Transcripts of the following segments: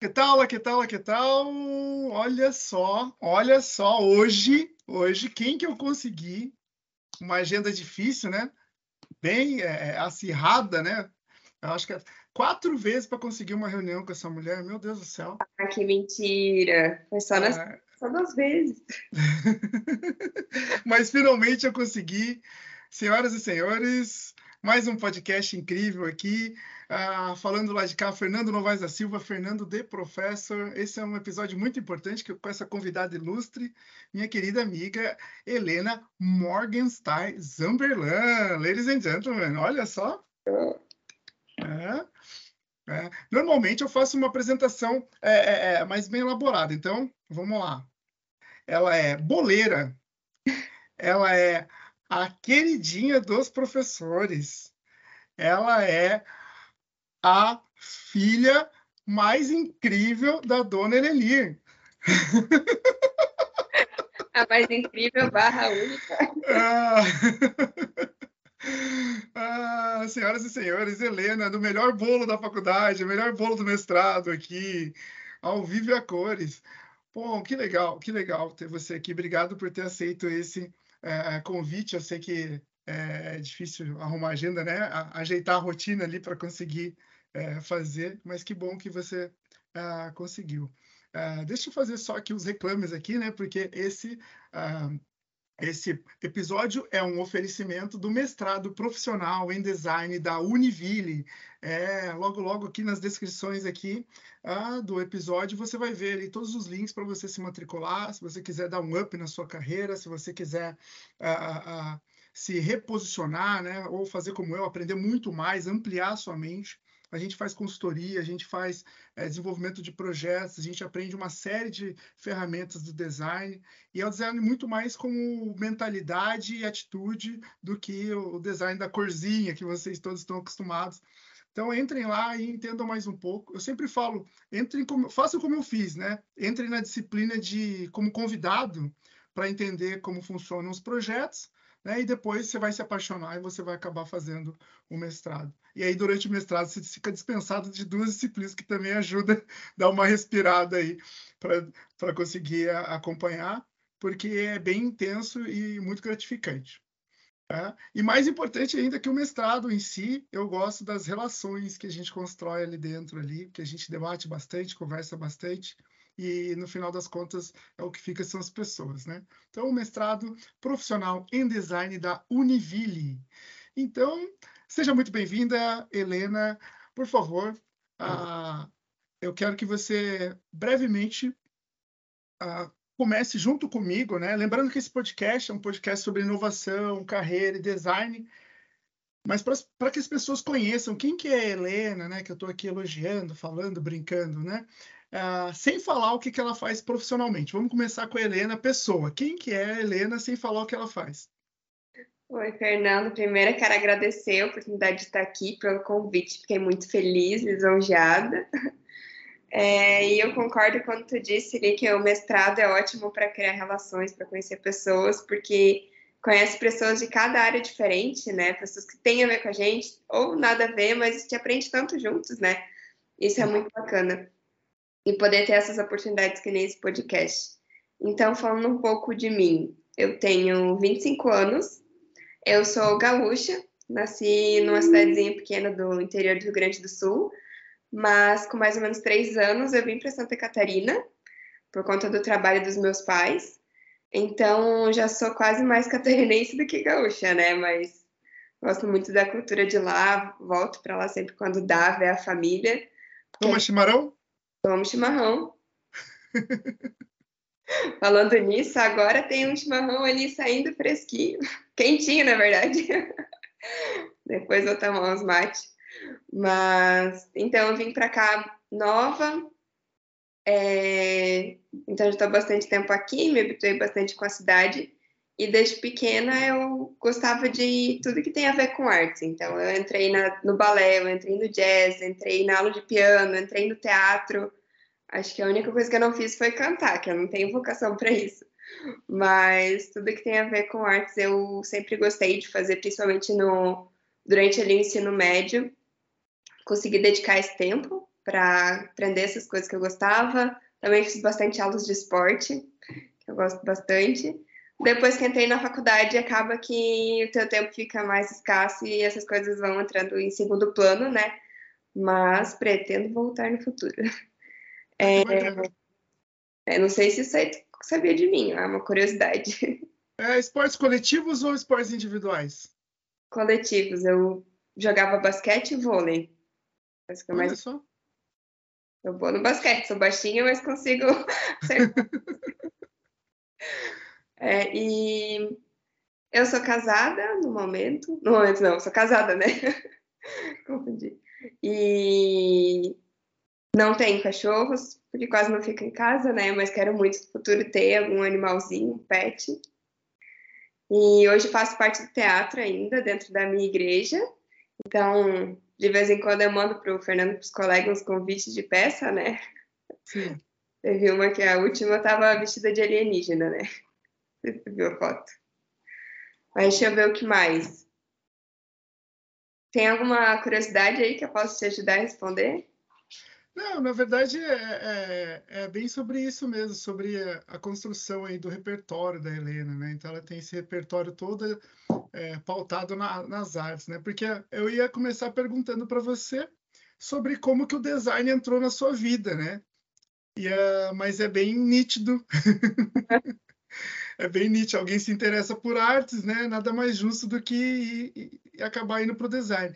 Que tal, que tal, que tal? Olha só, olha só, hoje, hoje, quem que eu consegui? Uma agenda difícil, né? Bem é, acirrada, né? Eu acho que é quatro vezes para conseguir uma reunião com essa mulher, meu Deus do céu. Ah, que mentira! Foi só, nas... é... só duas vezes. Mas finalmente eu consegui. Senhoras e senhores, mais um podcast incrível aqui. Uh, falando lá de cá, Fernando Novaes da Silva, Fernando de Professor. Esse é um episódio muito importante que com essa convidada ilustre, minha querida amiga Helena Morgenstein Zamberlan. Ladies and gentlemen, olha só. É, é. Normalmente eu faço uma apresentação é, é, é, mais bem elaborada, então vamos lá. Ela é boleira, ela é a queridinha dos professores, ela é a filha mais incrível da dona Elenir. A mais incrível barra única. Ah, ah, senhoras e senhores, Helena, do melhor bolo da faculdade, melhor bolo do mestrado aqui, ao vivo e a cores. Bom, que legal, que legal ter você aqui. Obrigado por ter aceito esse é, convite. Eu sei que é difícil arrumar agenda, né? Ajeitar a rotina ali para conseguir é, fazer, mas que bom que você ah, conseguiu. Deixa eu fazer só aqui os reclames aqui, né? Porque esse ah, esse episódio é um oferecimento do mestrado profissional em design da Univille. É, logo, logo aqui nas descrições aqui ah, do episódio você vai ver ali todos os links para você se matricular, se você quiser dar um up na sua carreira, se você quiser ah, ah, ah se reposicionar, né, ou fazer como eu, aprender muito mais, ampliar sua mente a gente faz consultoria, a gente faz é, desenvolvimento de projetos, a gente aprende uma série de ferramentas do design, e é o design muito mais como mentalidade e atitude do que o design da corzinha que vocês todos estão acostumados. Então entrem lá e entendam mais um pouco. Eu sempre falo, entrem como, façam como eu fiz, né? Entrem na disciplina de como convidado para entender como funcionam os projetos né? E depois você vai se apaixonar e você vai acabar fazendo o mestrado. E aí, durante o mestrado, você fica dispensado de duas disciplinas que também ajudam a dar uma respirada aí para conseguir acompanhar, porque é bem intenso e muito gratificante. Tá? E mais importante ainda que o mestrado em si, eu gosto das relações que a gente constrói ali dentro, ali, que a gente debate bastante, conversa bastante e no final das contas é o que fica são as pessoas, né? Então, o mestrado profissional em design da Univille. Então, seja muito bem-vinda, Helena. Por favor, uh, eu quero que você brevemente uh, comece junto comigo, né? Lembrando que esse podcast é um podcast sobre inovação, carreira e design. Mas para que as pessoas conheçam quem que é a Helena, né? Que eu estou aqui elogiando, falando, brincando, né? Uh, sem falar o que, que ela faz profissionalmente. Vamos começar com a Helena, pessoa. Quem que é a Helena sem falar o que ela faz? Oi, Fernando. Primeiro, quero agradecer a oportunidade de estar aqui pelo convite. Fiquei muito feliz, lisonjeada. É, e eu concordo quando tu disse ali que o mestrado é ótimo para criar relações, para conhecer pessoas, porque conhece pessoas de cada área diferente, né? Pessoas que têm a ver com a gente, ou nada a ver, mas te aprende tanto juntos, né? Isso é muito bacana e poder ter essas oportunidades que nem esse podcast. Então, falando um pouco de mim, eu tenho 25 anos, eu sou gaúcha, nasci numa cidadezinha pequena do interior do Rio Grande do Sul, mas com mais ou menos três anos eu vim para Santa Catarina por conta do trabalho dos meus pais. Então, já sou quase mais catarinense do que gaúcha, né? Mas gosto muito da cultura de lá, volto para lá sempre quando dá, ver a família. Toma chimarrão? Tomo chimarrão. Falando nisso, agora tem um chimarrão ali saindo fresquinho, quentinho, na verdade. Depois vou tomar uns mate. Mas então eu vim para cá nova. É... Então já estou bastante tempo aqui, me habituei bastante com a cidade. E desde pequena eu gostava de tudo que tem a ver com arte. Então eu entrei na, no balé, eu entrei no jazz, entrei na aula de piano, entrei no teatro. Acho que a única coisa que eu não fiz foi cantar, que eu não tenho vocação para isso. Mas tudo que tem a ver com artes eu sempre gostei de fazer, principalmente no durante ali o ensino médio. Consegui dedicar esse tempo para aprender essas coisas que eu gostava. Também fiz bastante aulas de esporte, que eu gosto bastante. Depois que entrei na faculdade, acaba que o teu tempo fica mais escasso e essas coisas vão entrando em segundo plano, né? Mas pretendo voltar no futuro. É, é, não sei se isso aí sabia de mim, é uma curiosidade. É, esportes coletivos ou esportes individuais? Coletivos. Eu jogava basquete e vôlei. Mas que mais... só. Eu vou no basquete, sou baixinha, mas consigo é, e eu sou casada no momento. No momento não, sou casada, né? Confundi. E não tenho cachorros, porque quase não fico em casa, né? Mas quero muito no futuro ter algum animalzinho, um pet. E hoje faço parte do teatro ainda, dentro da minha igreja. Então, de vez em quando eu mando para o Fernando, para os colegas, uns convites de peça, né? Sim. Teve uma que a última estava vestida de alienígena, né? Você viu a foto. Mas deixa eu ver o que mais. Tem alguma curiosidade aí que eu posso te ajudar a responder? Não, na verdade é, é, é, bem sobre isso mesmo, sobre a, a, construção aí do repertório da Helena, né? Então ela tem esse repertório todo é, pautado na, nas artes, né? Porque eu ia começar perguntando para você sobre como que o design entrou na sua vida, né? E, uh, mas é bem nítido. é bem nítido. Alguém se interessa por artes, né? Nada mais justo do que acabar indo para o design.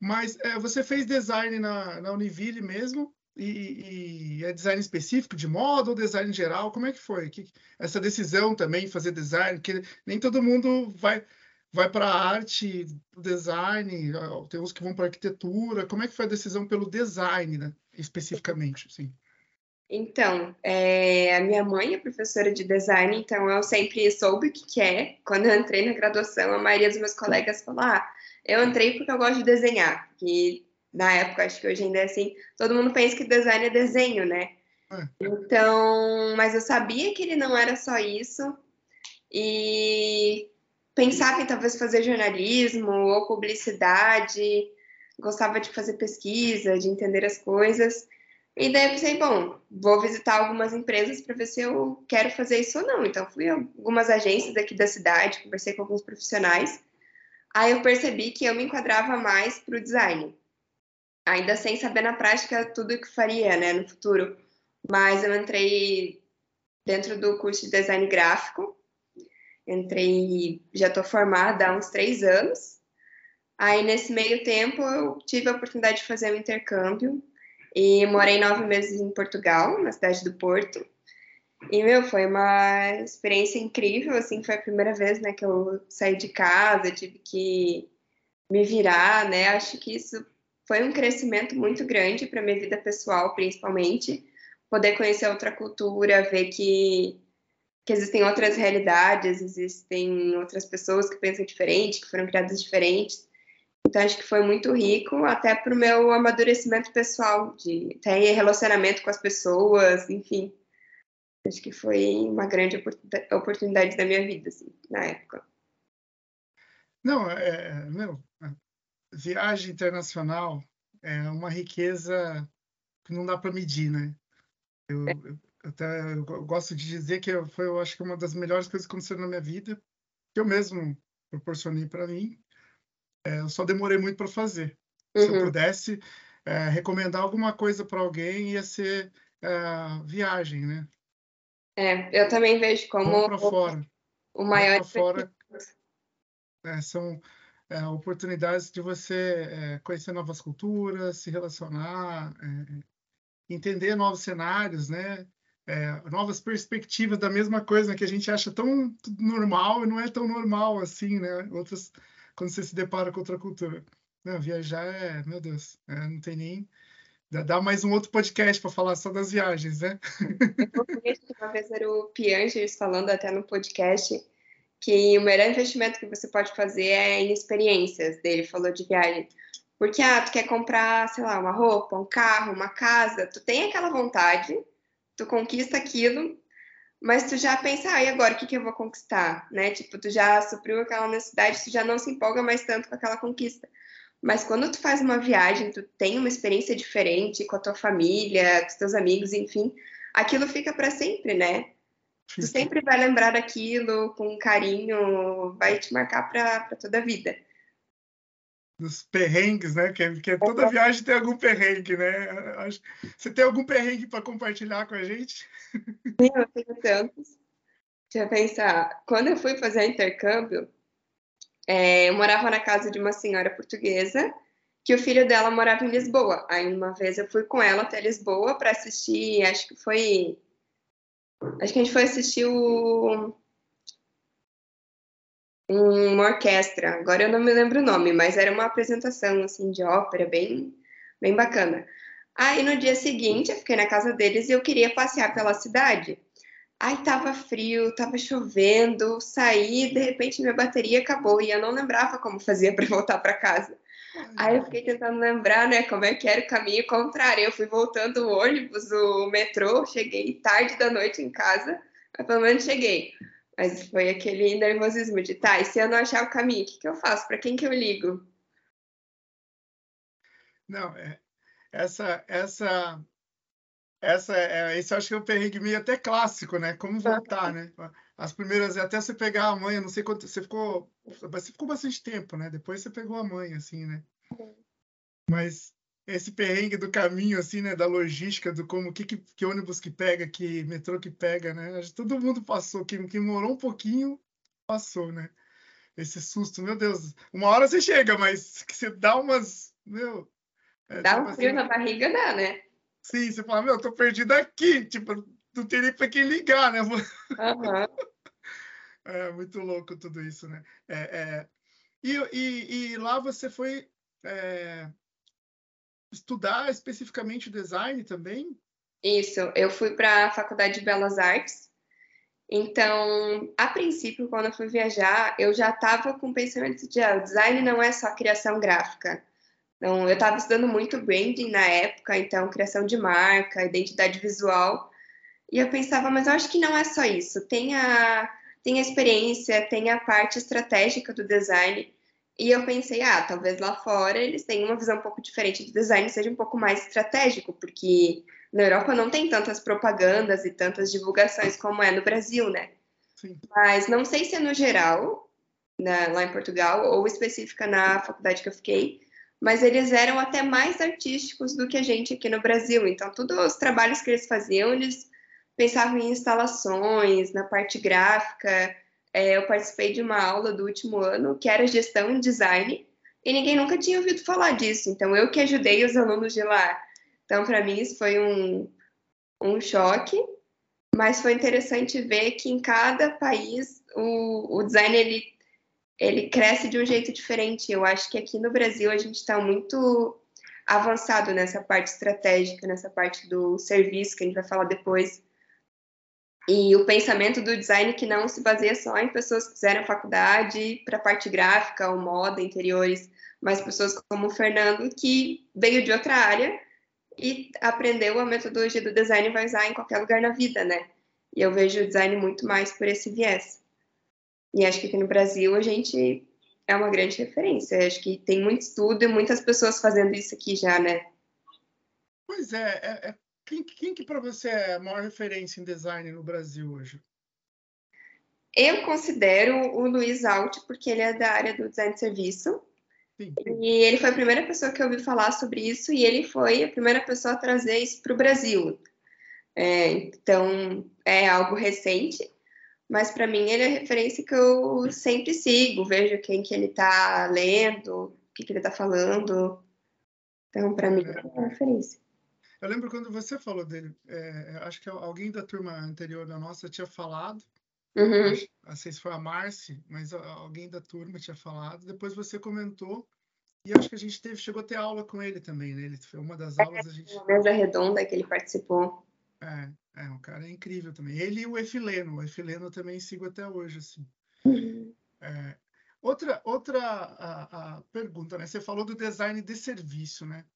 Mas é, você fez design na, na Univille mesmo? E, e, é design específico de moda ou design geral? Como é que foi? Que, essa decisão também, fazer design, que nem todo mundo vai vai para arte, design, tem uns que vão para arquitetura. Como é que foi a decisão pelo design, né, especificamente? Sim. Então, é, a minha mãe é professora de design, então eu sempre soube o que, que é. Quando eu entrei na graduação, a maioria dos meus colegas falou: ah, eu entrei porque eu gosto de desenhar. Que na época, acho que hoje ainda é assim, todo mundo pensa que design é desenho, né? É. Então, mas eu sabia que ele não era só isso. E pensava em talvez fazer jornalismo ou publicidade, gostava de fazer pesquisa, de entender as coisas. E daí eu pensei, bom, vou visitar algumas empresas para ver se eu quero fazer isso ou não. Então fui a algumas agências aqui da cidade, conversei com alguns profissionais Aí eu percebi que eu me enquadrava mais para o design, ainda sem saber na prática tudo o que faria, né, no futuro. Mas eu entrei dentro do curso de design gráfico, entrei, já estou formada há uns três anos. Aí nesse meio tempo eu tive a oportunidade de fazer um intercâmbio e morei nove meses em Portugal, na cidade do Porto. E, meu, foi uma experiência incrível, assim, foi a primeira vez, né, que eu saí de casa, tive que me virar, né, acho que isso foi um crescimento muito grande para minha vida pessoal, principalmente, poder conhecer outra cultura, ver que, que existem outras realidades, existem outras pessoas que pensam diferente, que foram criadas diferentes, então acho que foi muito rico, até para o meu amadurecimento pessoal, de ter relacionamento com as pessoas, enfim, Acho que foi uma grande oportunidade da minha vida, assim, na época. Não, é, meu, viagem internacional é uma riqueza que não dá para medir, né? Eu, eu, até, eu gosto de dizer que foi, eu acho que uma das melhores coisas que aconteceram na minha vida, que eu mesmo proporcionei para mim. É, eu só demorei muito para fazer. Uhum. Se eu uhum. pudesse é, recomendar alguma coisa para alguém, ia ser é, viagem, né? É, eu também vejo como o, fora. o maior. Fora, é, são é, oportunidades de você conhecer novas culturas, se relacionar, entender novos cenários, né? É, novas perspectivas da mesma coisa que a gente acha tão normal e não é tão normal assim, né? Outras, quando você se depara com outra cultura. Não, viajar é, meu Deus, não tem nem Dá mais um outro podcast para falar só das viagens, né? Vez era o Piangers falando até no podcast que o melhor investimento que você pode fazer é em experiências. Dele falou de viagem. Porque, ah, tu quer comprar, sei lá, uma roupa, um carro, uma casa, tu tem aquela vontade, tu conquista aquilo, mas tu já pensa, ah, e agora o que, que eu vou conquistar, né? Tipo, tu já supriu aquela necessidade, tu já não se empolga mais tanto com aquela conquista. Mas quando tu faz uma viagem, tu tem uma experiência diferente com a tua família, com os teus amigos, enfim, aquilo fica para sempre, né? Tu sempre vai lembrar daquilo com carinho, vai te marcar para toda a vida. Dos perrengues, né? Que, que toda viagem tem algum perrengue, né? Você tem algum perrengue para compartilhar com a gente? Sim, eu tenho tantos. Deixa eu pensar. Quando eu fui fazer intercâmbio, é, eu morava na casa de uma senhora portuguesa que o filho dela morava em Lisboa. Aí uma vez eu fui com ela até Lisboa para assistir, acho que foi, acho que a gente foi assistir o uma orquestra. Agora eu não me lembro o nome, mas era uma apresentação assim de ópera bem bem bacana. Aí no dia seguinte eu fiquei na casa deles e eu queria passear pela cidade. Ai, tava frio, tava chovendo, saí, de repente minha bateria acabou e eu não lembrava como fazia para voltar para casa. Aí eu fiquei tentando lembrar, né, como é que era o caminho contrário. Eu fui voltando o ônibus, o metrô, cheguei tarde da noite em casa, mas pelo menos cheguei. Mas foi aquele nervosismo de, tá, e se eu não achar o caminho, o que, que eu faço? Para quem que eu ligo? Não, é, essa, essa essa é, esse eu acho que é um perrengue meio até clássico, né? Como voltar, né? As primeiras, até você pegar a mãe, não sei quanto, você ficou, você ficou bastante tempo, né? Depois você pegou a mãe, assim, né? Mas esse perrengue do caminho, assim, né? Da logística, do como, que, que, que ônibus que pega, que metrô que pega, né? Todo mundo passou, quem, quem morou um pouquinho, passou, né? Esse susto, meu Deus. Uma hora você chega, mas que você dá umas, meu... É, dá tipo um frio assim, na barriga, dá, né? Sim, você fala, meu, eu tô perdido aqui, tipo, não tem nem para quem ligar, né? Uhum. É muito louco tudo isso, né? É, é... E, e, e, lá você foi é... estudar especificamente design também? Isso, eu fui para a Faculdade de Belas Artes. Então, a princípio, quando eu fui viajar, eu já estava com o pensamento de ah, o design não é só criação gráfica. Então, eu estava estudando muito branding na época, então, criação de marca, identidade visual. E eu pensava, mas eu acho que não é só isso. Tem a, tem a experiência, tem a parte estratégica do design. E eu pensei, ah, talvez lá fora eles tenham uma visão um pouco diferente do design, seja um pouco mais estratégico, porque na Europa não tem tantas propagandas e tantas divulgações como é no Brasil, né? Sim. Mas não sei se é no geral, né, lá em Portugal, ou específica na faculdade que eu fiquei, mas eles eram até mais artísticos do que a gente aqui no Brasil. Então, todos os trabalhos que eles faziam, eles pensavam em instalações, na parte gráfica. É, eu participei de uma aula do último ano que era gestão em design e ninguém nunca tinha ouvido falar disso. Então, eu que ajudei os alunos de lá. Então, para mim, isso foi um, um choque, mas foi interessante ver que em cada país o, o design ele ele cresce de um jeito diferente. Eu acho que aqui no Brasil a gente está muito avançado nessa parte estratégica, nessa parte do serviço, que a gente vai falar depois. E o pensamento do design que não se baseia só em pessoas que fizeram faculdade para parte gráfica ou moda, interiores, mas pessoas como o Fernando, que veio de outra área e aprendeu a metodologia do design e vai usar em qualquer lugar na vida, né? E eu vejo o design muito mais por esse viés. E acho que aqui no Brasil a gente é uma grande referência. Acho que tem muito estudo e muitas pessoas fazendo isso aqui já, né? Pois é. é, é quem, quem que para você é a maior referência em design no Brasil hoje? Eu considero o Luiz Alt, porque ele é da área do design de serviço. Sim. E ele foi a primeira pessoa que eu ouvi falar sobre isso e ele foi a primeira pessoa a trazer isso para o Brasil. É, então, é algo recente mas para mim ele é a referência que eu sempre sigo, vejo quem que ele está lendo, o que, que ele está falando. Então, para mim, é uma referência. Eu lembro quando você falou dele, é, acho que alguém da turma anterior da nossa tinha falado, uhum. acho, não sei se foi a Marci, mas alguém da turma tinha falado, depois você comentou, e acho que a gente teve, chegou a ter aula com ele também, né? Ele foi uma das aulas, a gente... Uma mesa redonda que ele participou. É, é, um cara incrível também. Ele e o Efileno. O Efileno também sigo até hoje, assim. Uhum. É, outra outra a, a pergunta, né? Você falou do design de serviço, né?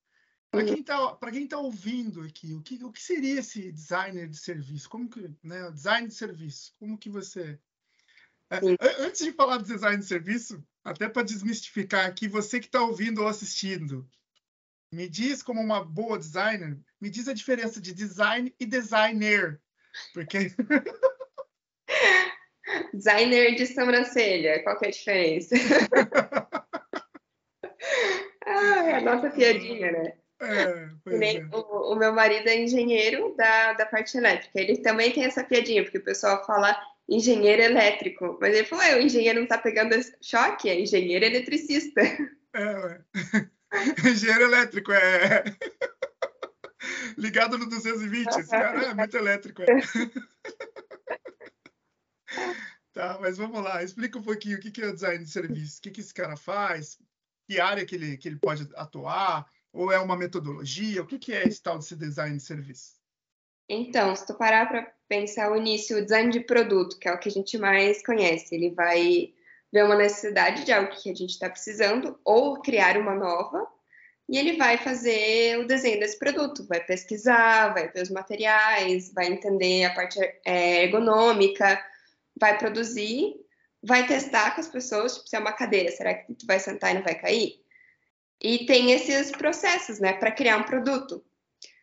Para quem está tá ouvindo aqui, o que, o que seria esse designer de serviço? Como que, né? Design de serviço. Como que você é, antes de falar do design de serviço, até para desmistificar aqui, você que está ouvindo ou assistindo, me diz como uma boa designer, me diz a diferença de design e designer. Porque. designer de sobrancelha, qual que é a diferença? ah, é a nossa piadinha, né? É, Nem, é. o, o, meu marido é engenheiro da, da parte elétrica. Ele também tem essa piadinha, porque o pessoal fala engenheiro elétrico. Mas ele falou: o engenheiro não tá pegando choque, é engenheiro eletricista. É, engenheiro elétrico, é. Ligado no 220, esse cara é muito elétrico. É. tá, mas vamos lá, explica um pouquinho o que é o design de serviço, o que, que esse cara faz, que área que ele, que ele pode atuar, ou é uma metodologia? O que, que é esse tal desse design de serviço? Então, se tu parar para pensar o início, o design de produto, que é o que a gente mais conhece, ele vai ver uma necessidade de algo que a gente está precisando ou criar uma nova, e ele vai fazer o desenho desse produto, vai pesquisar, vai ver os materiais, vai entender a parte é, ergonômica, vai produzir, vai testar com as pessoas, tipo, se é uma cadeira, será que tu vai sentar e não vai cair? E tem esses processos, né, para criar um produto.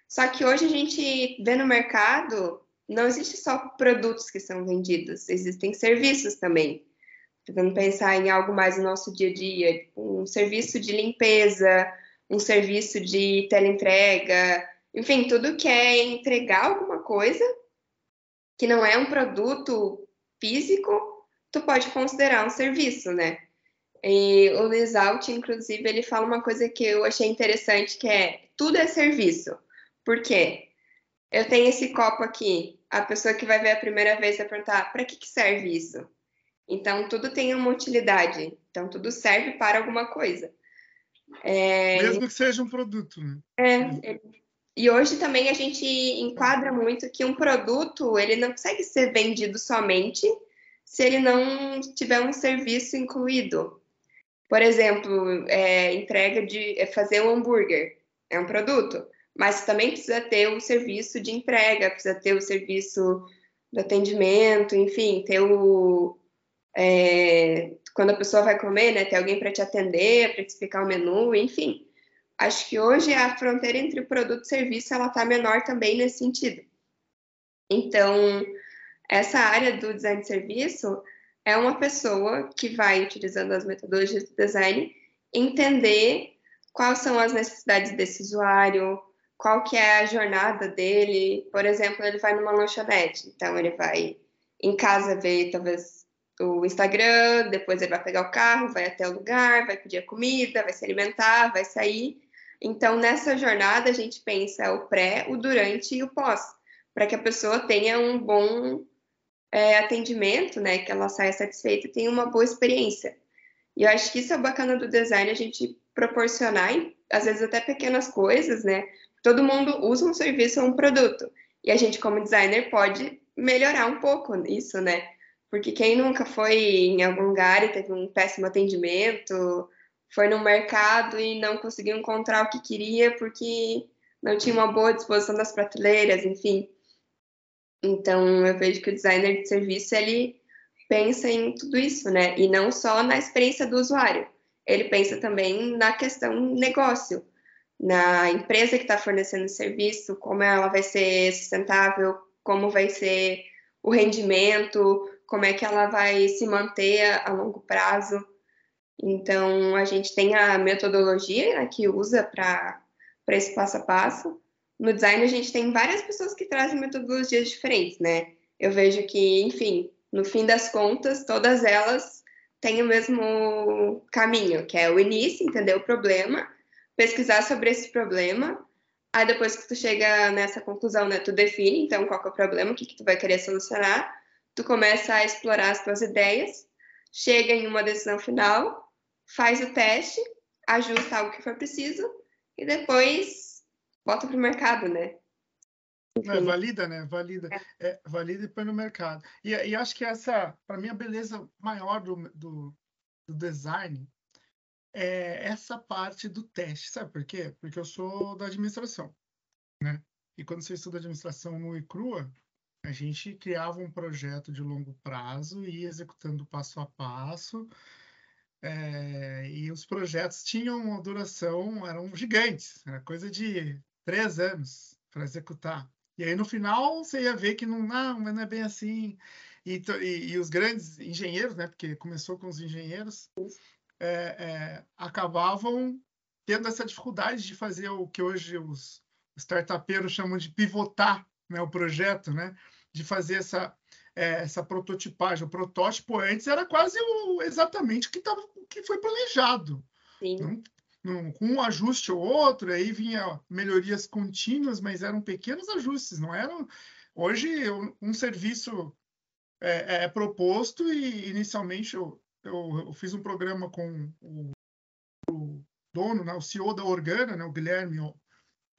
Só que hoje a gente vê no mercado, não existe só produtos que são vendidos, existem serviços também. Tentando pensar em algo mais no nosso dia a dia, tipo, um serviço de limpeza, um serviço de teleentrega, enfim, tudo que é entregar alguma coisa que não é um produto físico, tu pode considerar um serviço, né? E o Lisalt, inclusive, ele fala uma coisa que eu achei interessante, que é tudo é serviço. Por quê? Eu tenho esse copo aqui, a pessoa que vai ver a primeira vez vai perguntar, para que, que serve isso? Então, tudo tem uma utilidade. Então, tudo serve para alguma coisa. É... Mesmo que seja um produto, né? É, e hoje também a gente enquadra muito que um produto, ele não consegue ser vendido somente se ele não tiver um serviço incluído. Por exemplo, é, entrega de é fazer um hambúrguer é um produto, mas também precisa ter o serviço de entrega, precisa ter o serviço de atendimento, enfim, ter o é, quando a pessoa vai comer, né, ter alguém para te atender, para te explicar o menu, enfim. Acho que hoje a fronteira entre produto e serviço ela está menor também nesse sentido. Então, essa área do design de serviço é uma pessoa que vai, utilizando as metodologias do design, entender quais são as necessidades desse usuário, qual que é a jornada dele. Por exemplo, ele vai numa lanchonete, então ele vai em casa ver talvez o Instagram, depois ele vai pegar o carro, vai até o lugar, vai pedir a comida, vai se alimentar, vai sair. Então, nessa jornada, a gente pensa o pré, o durante e o pós, para que a pessoa tenha um bom é, atendimento, né, que ela saia satisfeita e tenha uma boa experiência. E eu acho que isso é bacana do design, a gente proporcionar, às vezes até pequenas coisas, né? Todo mundo usa um serviço ou um produto. E a gente, como designer, pode melhorar um pouco isso, né? Porque quem nunca foi em algum lugar e teve um péssimo atendimento, foi no mercado e não conseguiu encontrar o que queria porque não tinha uma boa disposição das prateleiras, enfim. Então, eu vejo que o designer de serviço, ele pensa em tudo isso, né? E não só na experiência do usuário. Ele pensa também na questão negócio, na empresa que está fornecendo o serviço, como ela vai ser sustentável, como vai ser o rendimento, como é que ela vai se manter a, longo prazo. Então, a gente tem a metodologia né, que usa para esse passo a passo, no design a gente tem várias pessoas que trazem metodologias diferentes, né? Eu vejo que, enfim, no fim das contas, todas elas têm o mesmo caminho, que é o início, entender o problema, pesquisar sobre esse problema, aí depois que tu chega nessa conclusão, né, tu define, então, qual é o problema, o que, que tu vai querer solucionar, tu começa a explorar as tuas ideias, chega em uma decisão final, faz o teste, ajusta algo que for preciso, e depois bota para o mercado, né? É, valida, né? Valida. É. É, valida e põe no mercado. E, e acho que essa, para mim, a beleza maior do, do, do, design é essa parte do teste. Sabe por quê? Porque eu sou da administração, né? E quando você estuda administração nua e crua, a gente criava um projeto de longo prazo e ia executando passo a passo É, e os projetos tinham uma duração, eram gigantes, era coisa de três anos para executar. E aí no final você ia ver que não, não, não é bem assim. E, e, e, os grandes engenheiros, né, porque começou com os engenheiros, é, é, acabavam tendo essa dificuldade de fazer o que hoje os startupeiros chamam de pivotar né, o projeto, né, de fazer essa, é, essa prototipagem. O protótipo antes era quase o, exatamente o que, tava, o que foi planejado. Sim. Não, com um ajuste ou outro, aí vinha melhorias contínuas, mas eram pequenos ajustes, não eram. Hoje, um serviço é, é proposto e, inicialmente, eu, eu, eu, fiz um programa com o, o, dono, né, o CEO da Organa, né, o Guilherme, o,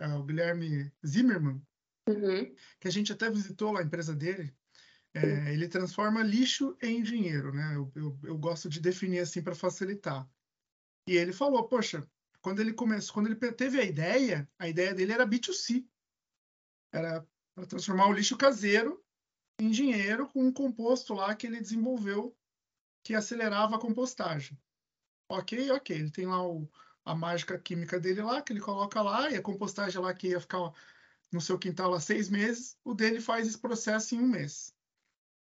é, o Guilherme Zimmermann, uhum. que a gente até visitou lá a empresa dele. É, ele transforma lixo em dinheiro, né? Eu, eu, eu gosto de definir assim para facilitar. E ele falou, poxa, quando ele começou, quando ele teve a ideia, a ideia dele era B2C. Era para transformar o lixo caseiro em dinheiro com um composto lá que ele desenvolveu que acelerava a compostagem. Ok, ok. Ele tem lá o, a mágica química dele lá, que ele coloca lá, e a compostagem lá que ia ficar no seu quintal há seis meses, o dele faz esse processo em um mês.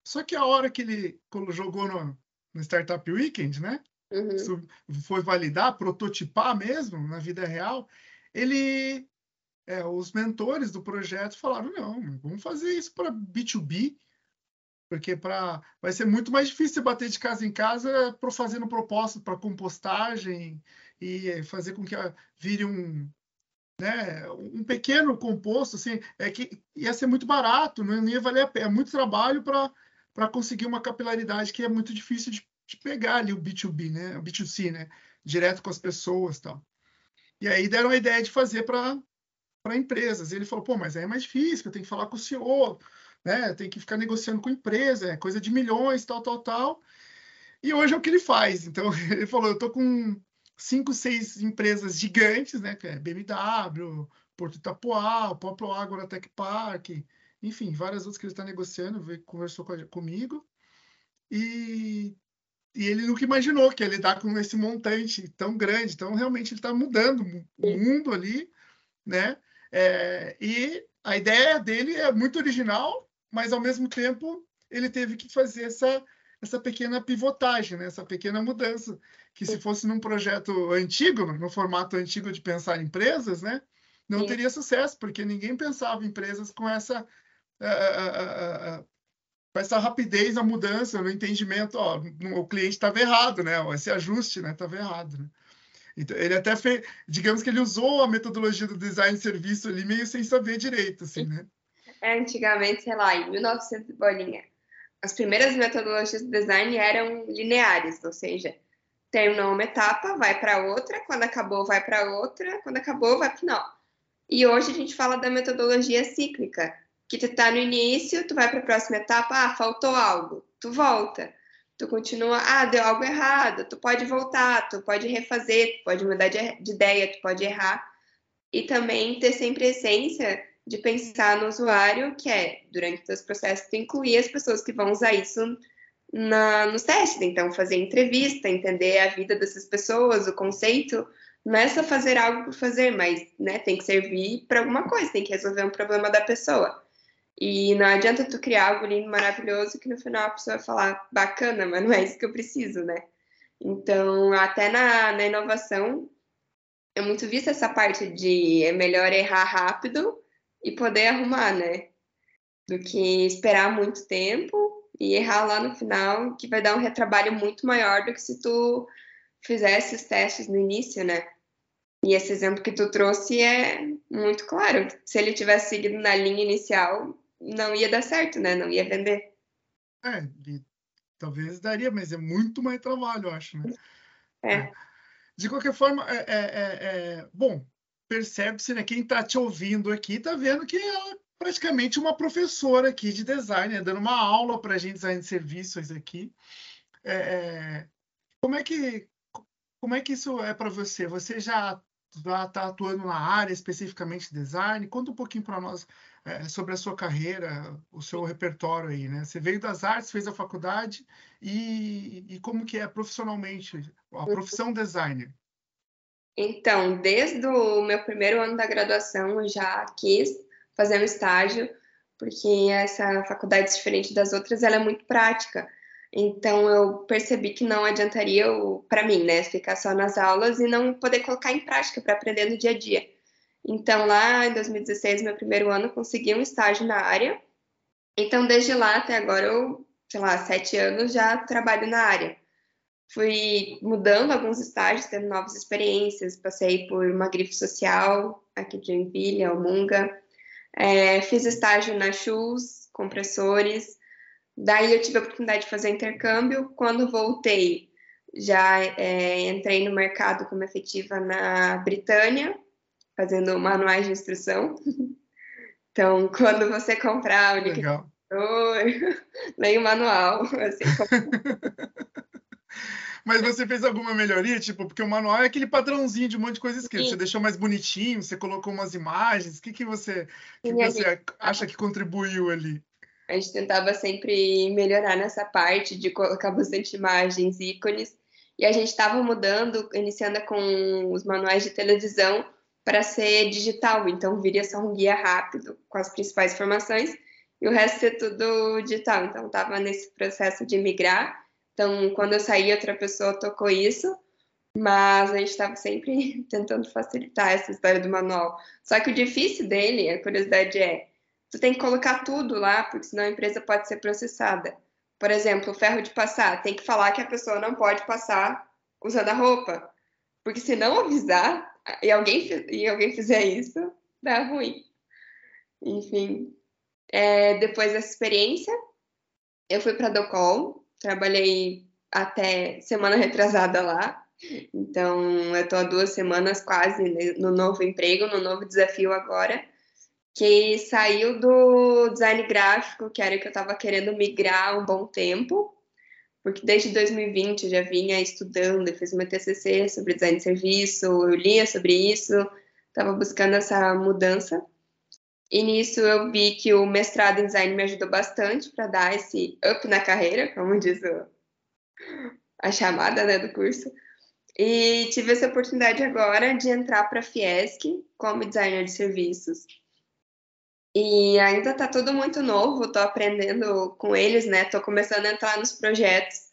Só que a hora que ele jogou no, no Startup Weekend, né? Uhum. Foi validar, prototipar mesmo na vida real, ele é, os mentores do projeto falaram: não, vamos fazer isso para B2B, porque para vai ser muito mais difícil bater de casa em casa fazendo proposta para compostagem e fazer com que vire um, né, um pequeno composto, assim, é que ia ser muito barato, não ia valer a pena, é muito trabalho para conseguir uma capilaridade que é muito difícil de, de, pegar ali o B2B, né, o B2C, né, direto com as pessoas, tal. E aí deram a ideia de fazer para empresas. E ele falou, pô, mas aí é mais difícil, eu tenho que falar com o CEO, né? Tem que ficar negociando com a empresa, é coisa de milhões, tal, tal, tal. E hoje é o que ele faz. Então, ele falou, eu tô com cinco, seis empresas gigantes, né? É BMW, Porto Itapuá, o próprio Agora Tech Park, enfim, várias outras que ele está negociando, conversou comigo. E, e ele nunca imaginou que ia lidar com esse montante tão grande. Então, realmente, ele está mudando o mundo ali, né? É, e a ideia dele é muito original, mas ao mesmo tempo ele teve que fazer essa, essa pequena pivotagem, né? essa pequena mudança, que se fosse num projeto antigo, no formato antigo de pensar em empresas, né? não Sim. teria sucesso, porque ninguém pensava em empresas com essa, uh, uh, uh, com essa rapidez na mudança, no entendimento, ó, o cliente estava errado, né? esse ajuste estava né? errado. Né? Então, ele até fez, digamos que ele usou a metodologia do design de serviço ali meio sem saber direito, assim, né? É, antigamente, sei lá, em 1900 bolinha, as primeiras metodologias de design eram lineares, ou seja, terminou uma etapa, vai para outra, quando acabou, vai para outra, quando acabou, vai para final. E hoje a gente fala da metodologia cíclica, que tu tá no início, tu vai para a próxima etapa, ah, faltou algo, tu volta tu continua, ah, deu algo errado, tu pode voltar, tu pode refazer, tu pode mudar de, de ideia, tu pode errar. E também ter sempre a essência de pensar no usuário, que é, durante os processos, tu incluir as pessoas que vão usar isso na, nos testes. Então, fazer entrevista, entender a vida dessas pessoas, o conceito. Não é só fazer algo por fazer, mas né, tem que servir para alguma coisa, tem que resolver um problema da pessoa. E não adianta tu criar algo lindo, maravilhoso, que no final a pessoa vai falar bacana, mas não é isso que eu preciso, né? Então, até na, na inovação, é muito vista essa parte de é melhor errar rápido e poder arrumar, né? Do que esperar muito tempo e errar lá no final, que vai dar um retrabalho muito maior do que se tu fizesse os testes no início, né? E esse exemplo que tu trouxe é muito claro. Se ele tivesse seguido na linha inicial, não ia dar certo, né? Não ia vender. É, talvez daria, mas é muito mais trabalho, eu acho, né? É. é. De qualquer forma, é, é, é, é bom, percebe-se, né? Quem está te ouvindo aqui está vendo que ela é praticamente uma professora aqui de design, né? dando uma aula para a gente design de serviços aqui. como é que como é que isso é para você? Você já está tá atuando na área especificamente de design. Conta um pouquinho para nós é, sobre a sua carreira, o seu repertório aí, né? Você veio das artes, fez a faculdade e, e como que é profissionalmente a profissão designer? Então, desde o meu primeiro ano da graduação, eu já quis fazer um estágio, porque essa faculdade, diferente das outras, ela é muito prática. Então, eu percebi que não adiantaria, para mim, né, ficar só nas aulas e não poder colocar em prática para aprender no dia a dia. Então, lá em 2016, meu primeiro ano, consegui um estágio na área. Então, desde lá até agora, eu, sei lá, sete anos já trabalho na área fui mudando alguns estágios, tendo novas experiências. Passei por uma grife social aqui de Joinville, Almunga. É, fiz estágio na Shoes, compressores. Daí eu tive a oportunidade de fazer intercâmbio. Quando voltei, já é, entrei no mercado como efetiva na Britânia, fazendo manuais de instrução. Então, quando você comprar o liquidificador, leia o manual. Assim. Mas você fez alguma melhoria? Tipo, porque o manual é aquele padrãozinho de um monte de coisa escrita. Você deixou mais bonitinho, você colocou umas imagens. O que, que você, que você gente... acha que contribuiu ali? A gente tentava sempre melhorar nessa parte de colocar bastante imagens, ícones. E a gente estava mudando, iniciando com os manuais de televisão para ser digital. Então, viria só um guia rápido com as principais informações e o resto ser tudo digital. Então, estava nesse processo de migrar então, quando eu saí, outra pessoa tocou isso, mas a gente estava sempre tentando facilitar essa história do manual. Só que o difícil dele, a curiosidade é, tu tem que colocar tudo lá, porque senão a empresa pode ser processada. Por exemplo, o ferro de passar, tem que falar que a pessoa não pode passar usando a roupa, porque se não avisar e alguém, e alguém fizer isso, dá ruim. Enfim, é, depois dessa experiência, eu fui para a Docol, trabalhei até semana retrasada lá. Então, eu estou há duas semanas quase no novo emprego, no novo desafio agora, que saiu do design gráfico, que era o que eu estava querendo migrar um bom tempo, porque desde 2020 eu já vinha estudando, eu fiz uma TCC sobre design de serviço, eu lia sobre isso, estava buscando essa mudança. E nisso eu vi que o mestrado em design me ajudou bastante para dar esse up na carreira, como diz o, a chamada né, do curso. E tive essa oportunidade agora de entrar para a Fiesc como designer de serviços. E ainda está tudo muito novo, estou aprendendo com eles, né? Estou começando a entrar nos projetos.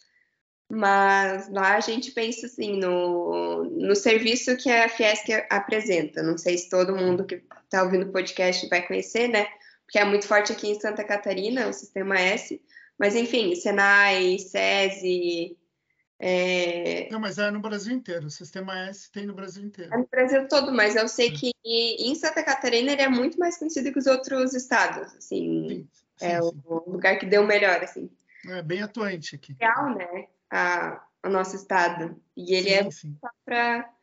Mas lá a gente pensa assim no, no serviço que a Fiesc apresenta. Não sei se todo mundo que está ouvindo o podcast vai conhecer, né? Porque é muito forte aqui em Santa Catarina, o Sistema S. Mas, enfim, Senai, SESI. É... Não, mas é no Brasil inteiro. O Sistema S tem no Brasil inteiro. É no Brasil todo, mas eu sei que em Santa Catarina ele é muito mais conhecido que os outros estados. Assim, sim, sim, é sim. o lugar que deu melhor, assim. É bem atuante aqui. Real, né? a, o nosso estado. E ele é é para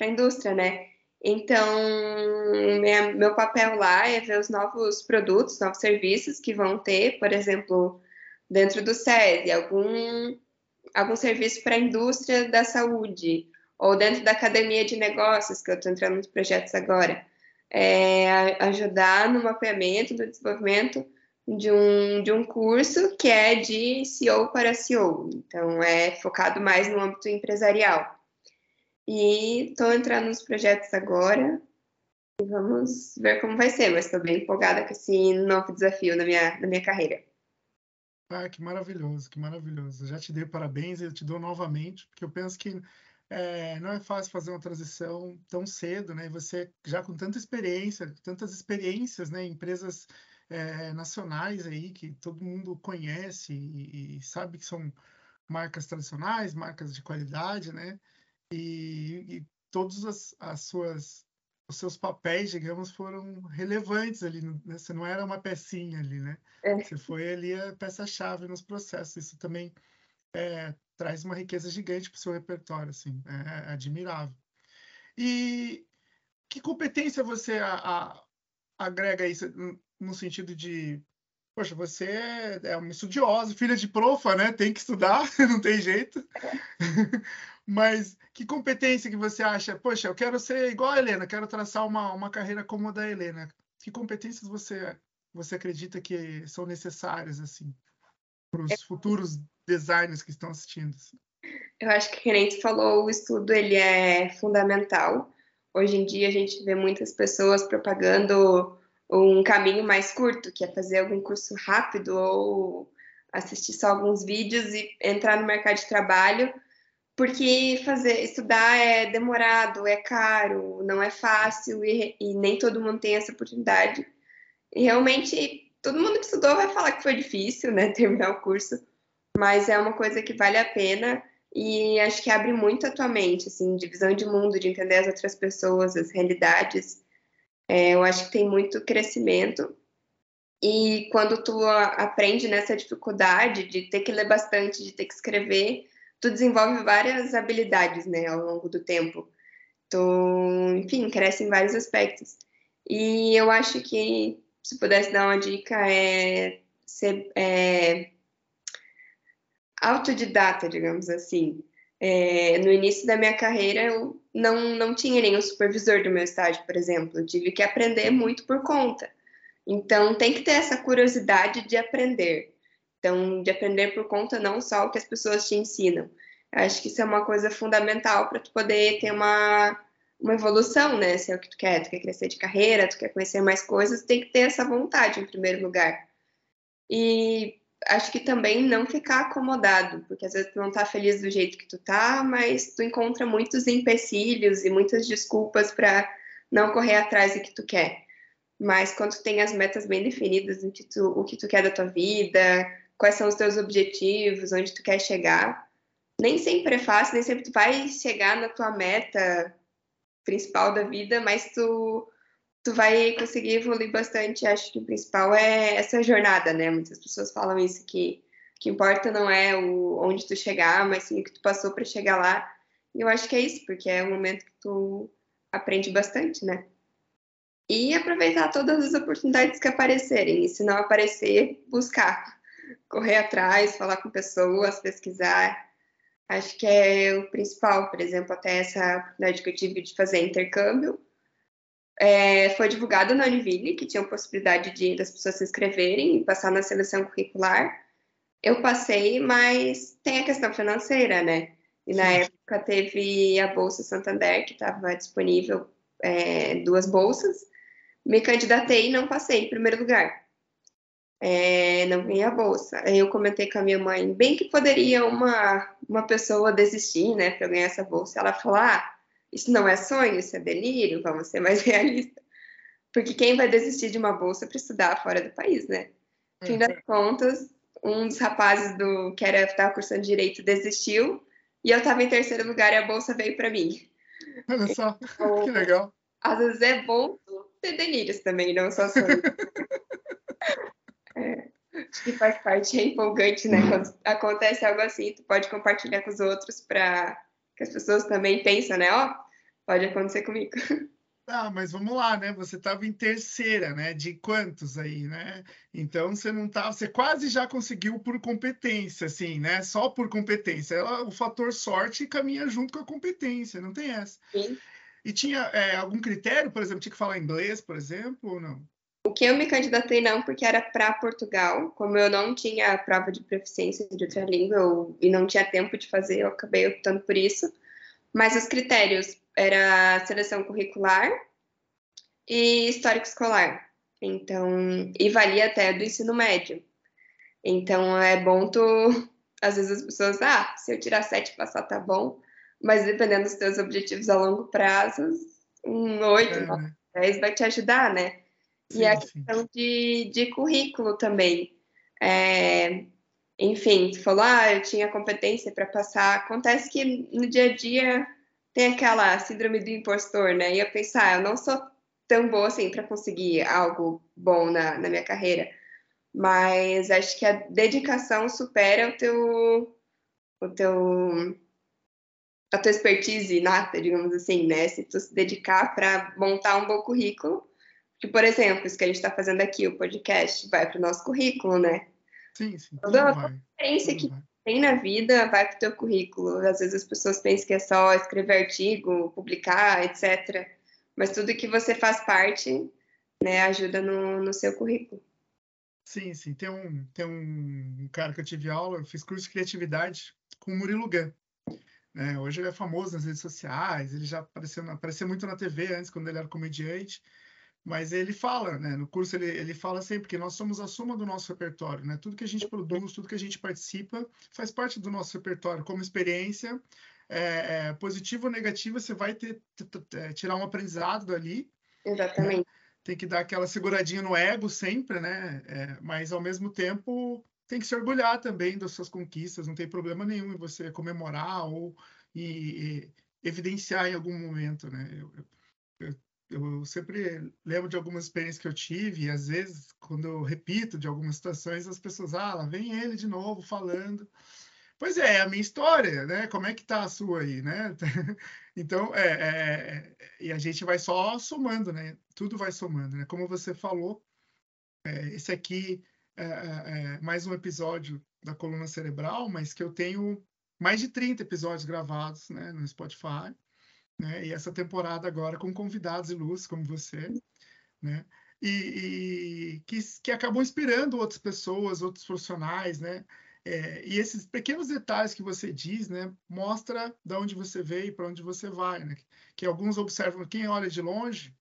a indústria, né? Então, minha, meu papel lá é ver os novos produtos, novos serviços que vão ter, por exemplo, dentro do SESI, algum, algum serviço para a indústria da saúde, ou dentro da academia de negócios, que eu estou entrando nos projetos agora. É, ajudar no mapeamento, no desenvolvimento de um, de um curso que é de CEO para CEO, então é focado mais no âmbito empresarial. E estou entrando nos projetos agora e vamos ver como vai ser, mas estou bem empolgada com esse novo desafio na minha, na minha carreira. Ah, que maravilhoso, que maravilhoso. Já te dei parabéns e eu te dou novamente, porque eu penso que é, não é fácil fazer uma transição tão cedo, né? Você já com tanta experiência, tantas experiências, né? Empresas é, nacionais aí que todo mundo conhece e, e, sabe que são marcas tradicionais, marcas de qualidade, né? E, e todos as, as, suas os seus papéis, digamos, foram relevantes ali. Né? Você não era uma pecinha ali, né? É. Você foi ali a peça-chave nos processos. Isso também é, traz uma riqueza gigante para o seu repertório, assim, é, é admirável. E que competência você a, a, agrega isso no sentido de, poxa, você é, é uma estudiosa, filha de profa, né? Tem que estudar, não tem jeito. Mas que competência que você acha? Poxa, eu quero ser igual a Helena, quero traçar uma, uma carreira como a da Helena. Que competências você, você acredita que são necessárias assim para os futuros designers que estão assistindo? Assim? Eu acho que, como você falou, o estudo ele é fundamental. Hoje em dia a gente vê muitas pessoas propagando um caminho mais curto, que é fazer algum curso rápido ou assistir só alguns vídeos e entrar no mercado de trabalho, porque fazer estudar é demorado, é caro, não é fácil e, e nem todo mundo tem essa oportunidade. E realmente todo mundo que estudou vai falar que foi difícil, né, terminar o curso, mas é uma coisa que vale a pena e acho que abre muito a tua mente, assim, de visão de mundo, de entender as outras pessoas, as realidades. É, eu acho que tem muito crescimento. E quando tu aprende nessa dificuldade de ter que ler bastante, de ter que escrever, tu desenvolve várias habilidades, né, ao longo do tempo. Tu, enfim, cresce em vários aspectos. E eu acho que, se pudesse dar uma dica, é ser é, autodidata, digamos assim. É, no início da minha carreira, eu não, não tinha nenhum supervisor do meu estágio, por exemplo. Eu tive que aprender muito por conta. Então, tem que ter essa curiosidade de aprender. Então, de aprender por conta não só o que as pessoas te ensinam. Acho que isso é uma coisa fundamental para tu poder ter uma, uma evolução, né? Se é o que tu quer, tu quer crescer de carreira, tu quer conhecer mais coisas, tem que ter essa vontade em primeiro lugar. E acho que também não ficar acomodado, porque às vezes tu não tá feliz do jeito que tu tá, mas tu encontra muitos empecilhos e muitas desculpas para não correr atrás do que tu quer. Mas quando tu tem as metas bem definidas, o que tu, o que tu quer da tua vida, quais são os teus objetivos, onde tu quer chegar, nem sempre é fácil, nem sempre tu vai chegar na tua meta principal da vida, mas tu tu vai conseguir evoluir bastante. Acho que o principal é essa jornada, né? Muitas pessoas falam isso que o que importa não é o onde tu chegar, mas sim o que tu passou para chegar lá. E eu acho que é isso, porque é um momento que tu aprende bastante, né? E aproveitar todas as oportunidades que aparecerem. E se não aparecer, buscar, correr atrás, falar com pessoas, pesquisar. Acho que é o principal, por exemplo, até essa oportunidade que eu tive de fazer intercâmbio é, foi divulgado na Univille que tinha a possibilidade de das pessoas se inscreverem e passar na seleção curricular. Eu passei, mas tem a questão financeira, né? E na Sim. época teve a Bolsa Santander, que estava disponível é, duas bolsas. Me candidatei e não passei em primeiro lugar. É, não ganhei a bolsa. Aí eu comentei com a minha mãe, bem que poderia uma, uma pessoa desistir, né, para ganhar essa bolsa. Ela falou: ah, isso não é sonho, isso é delírio, vamos ser mais realistas. Porque quem vai desistir de uma bolsa para estudar fora do país, né? No fim das uhum. contas, um dos rapazes do que era estava cursando direito desistiu e eu estava em terceiro lugar e a bolsa veio para mim. Olha só, então, que legal. Às vezes é bom ter delírios também, não só sonhos. que faz parte, é empolgante, né? Quando acontece algo assim, tu pode compartilhar com os outros para que as pessoas também pensam, né? Ó, oh, pode acontecer comigo. Ah, mas vamos lá, né? Você estava em terceira, né? De quantos aí, né? Então você não tá, você quase já conseguiu por competência, assim, né? Só por competência. Ela, o fator sorte caminha junto com a competência, não tem essa. Sim. E tinha é, algum critério, por exemplo, tinha que falar inglês, por exemplo, ou não? O que eu me candidatei não, porque era para Portugal. Como eu não tinha prova de proficiência de outra língua eu, e não tinha tempo de fazer, eu acabei optando por isso. Mas os critérios era seleção curricular e histórico escolar. Então, e valia até do ensino médio. Então, é bom tu. Às vezes as pessoas, ah, se eu tirar sete e passar, tá bom. Mas dependendo dos teus objetivos a longo prazo, um oito, né? dez vai te ajudar, né? Sim, e a questão de, de currículo também. É, enfim, tu falou, ah, eu tinha competência para passar. Acontece que no dia a dia tem aquela síndrome do impostor, né? E eu pensar, ah, eu não sou tão boa assim para conseguir algo bom na, na minha carreira, mas acho que a dedicação supera o teu, o teu, a tua expertise inata, digamos assim, né? Se tu se dedicar para montar um bom currículo, que por exemplo, isso que a gente está fazendo aqui, o podcast, vai para o nosso currículo, né? Sim, sim. Toda a experiência que tem na vida vai para o teu currículo. Às vezes as pessoas pensam que é só escrever artigo, publicar, etc. Mas tudo que você faz parte, né, ajuda no, no seu currículo. Sim, sim. Tem um, tem um cara que eu tive aula, eu fiz curso de criatividade com o Murilo Gun. É, hoje ele é famoso nas redes sociais, ele já apareceu, apareceu muito na TV antes, quando ele era comediante. Mas ele fala, né? No curso ele, ele fala sempre que nós somos a soma do nosso repertório, né? Tudo que a gente produz, tudo que a gente participa, faz parte do nosso repertório como experiência, é, é, positiva ou negativa, você vai ter, é, tirar um aprendizado dali. Exatamente. Né? Tem que dar aquela seguradinha no ego sempre, né? É, mas ao mesmo tempo tem que se orgulhar também das suas conquistas, não tem problema nenhum em você comemorar ou e, e evidenciar em algum momento, né? Eu, eu, eu sempre lembro de algumas experiências que eu tive, e às vezes, quando eu repito de algumas situações, as pessoas, ah, lá vem ele de novo falando. Pois é, é a minha história, né? Como é que tá a sua aí, né? Então, é, é, e a gente vai só somando, né? Tudo vai somando, né? Como você falou, é, esse aqui é, é, é mais um episódio da coluna cerebral, mas que eu tenho mais de 30 episódios gravados, né, no Spotify né? E essa temporada agora com convidados ilustres como você, né? E, e que, que acabou inspirando outras pessoas, outros profissionais, né? É, e esses pequenos detalhes que você diz, né, mostra de onde você veio e para onde você vai, né? Que alguns observam, quem olha de longe,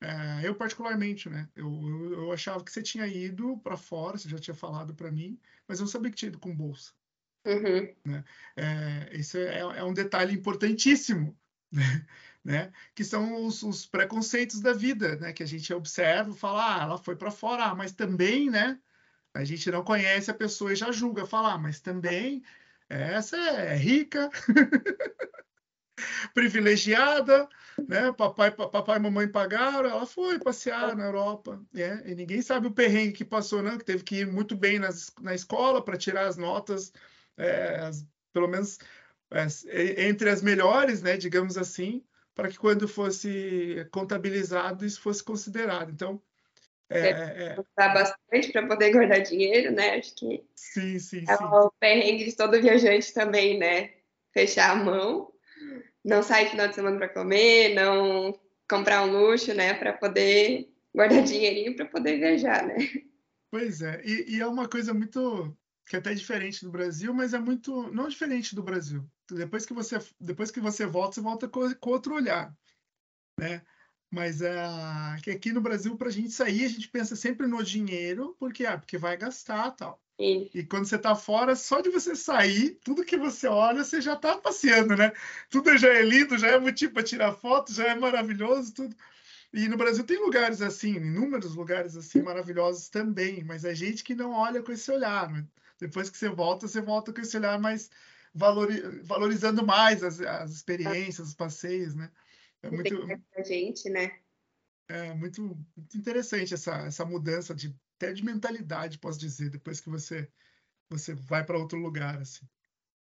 é, eu particularmente, né, eu, eu, eu, achava que você tinha ido para fora, você já tinha falado para mim, mas eu não sabia que tinha ido com bolsa. Uhum. Né? É, esse é, é um detalhe importantíssimo, né? Que são os, os, preconceitos da vida, né? Que a gente observa, fala, ah, ela foi para fora, ah, mas também, né? A gente não conhece a pessoa e já julga, fala, ah, mas também essa é rica, privilegiada, né? Papai, papai e mamãe pagaram, ela foi passear na Europa, né? E ninguém sabe o perrengue que passou, não, que teve que ir muito bem nas, na escola para tirar as notas, é, as, pelo menos entre as melhores, né, digamos assim, para que quando fosse contabilizado isso fosse considerado. Então, é, é, é bastante para poder guardar dinheiro, né? Acho que sim, sim, é sim. o perrengue de todo viajante também, né? Fechar a mão, não sair final de semana para comer, não comprar um luxo, né? Para poder guardar dinheirinho para poder viajar, né? Pois é, e, e, é uma coisa muito que é até diferente do Brasil, mas é muito não diferente do Brasil depois que você depois que você volta, você volta com, com outro olhar, né? Mas é que aqui no Brasil, para a gente sair, a gente pensa sempre no dinheiro, porque ah, porque vai gastar tal. Sim. E quando você está fora, só de você sair, tudo que você olha, você já está passeando, né? Tudo já é lindo, já é motivo para tirar foto, já é maravilhoso, tudo. E no Brasil tem lugares assim, inúmeros lugares assim maravilhosos também, mas é gente que não olha com esse olhar. Né? Depois que você volta, você volta com esse olhar mais valori valorizando mais as, as experiências, os passeios, né? É muito a gente, né? É muito, muito interessante essa, essa mudança de até de mentalidade, posso dizer, depois que você você vai para outro lugar, assim.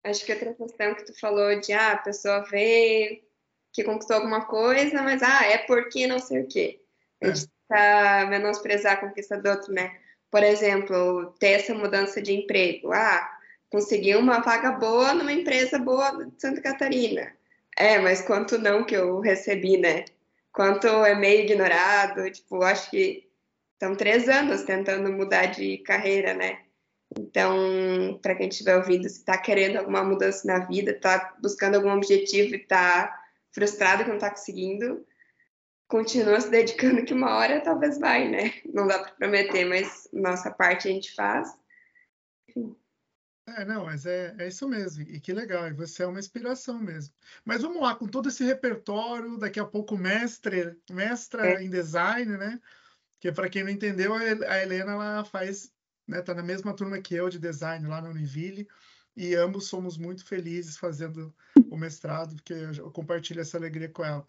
Acho que outra questão que tu falou de ah, a pessoa vê que conquistou alguma coisa, mas ah, é porque não sei o quê. A gente é. tá menosprezar a conquista do outro, né? Por exemplo, ter essa mudança de emprego. Ah, consegui uma vaga boa numa empresa boa de Santa Catarina. É, mas quanto não que eu recebi, né? Quanto é meio ignorado, tipo, acho que estão três anos tentando mudar de carreira, né? Então, para quem estiver ouvindo, se está querendo alguma mudança na vida, está buscando algum objetivo e está frustrado que não está conseguindo, continua se dedicando que uma hora talvez vai, né? Não dá para prometer, mas nossa parte a gente faz. Enfim. É, não, mas é, é isso mesmo. E que legal, e você é uma inspiração mesmo. Mas vamos lá, com todo esse repertório, daqui a pouco mestre, mestra é. em design, né? Que para quem não entendeu, a Helena ela faz, né, tá na mesma turma que eu de design lá na Univille, e ambos somos muito felizes fazendo o mestrado, porque eu compartilho essa alegria com ela.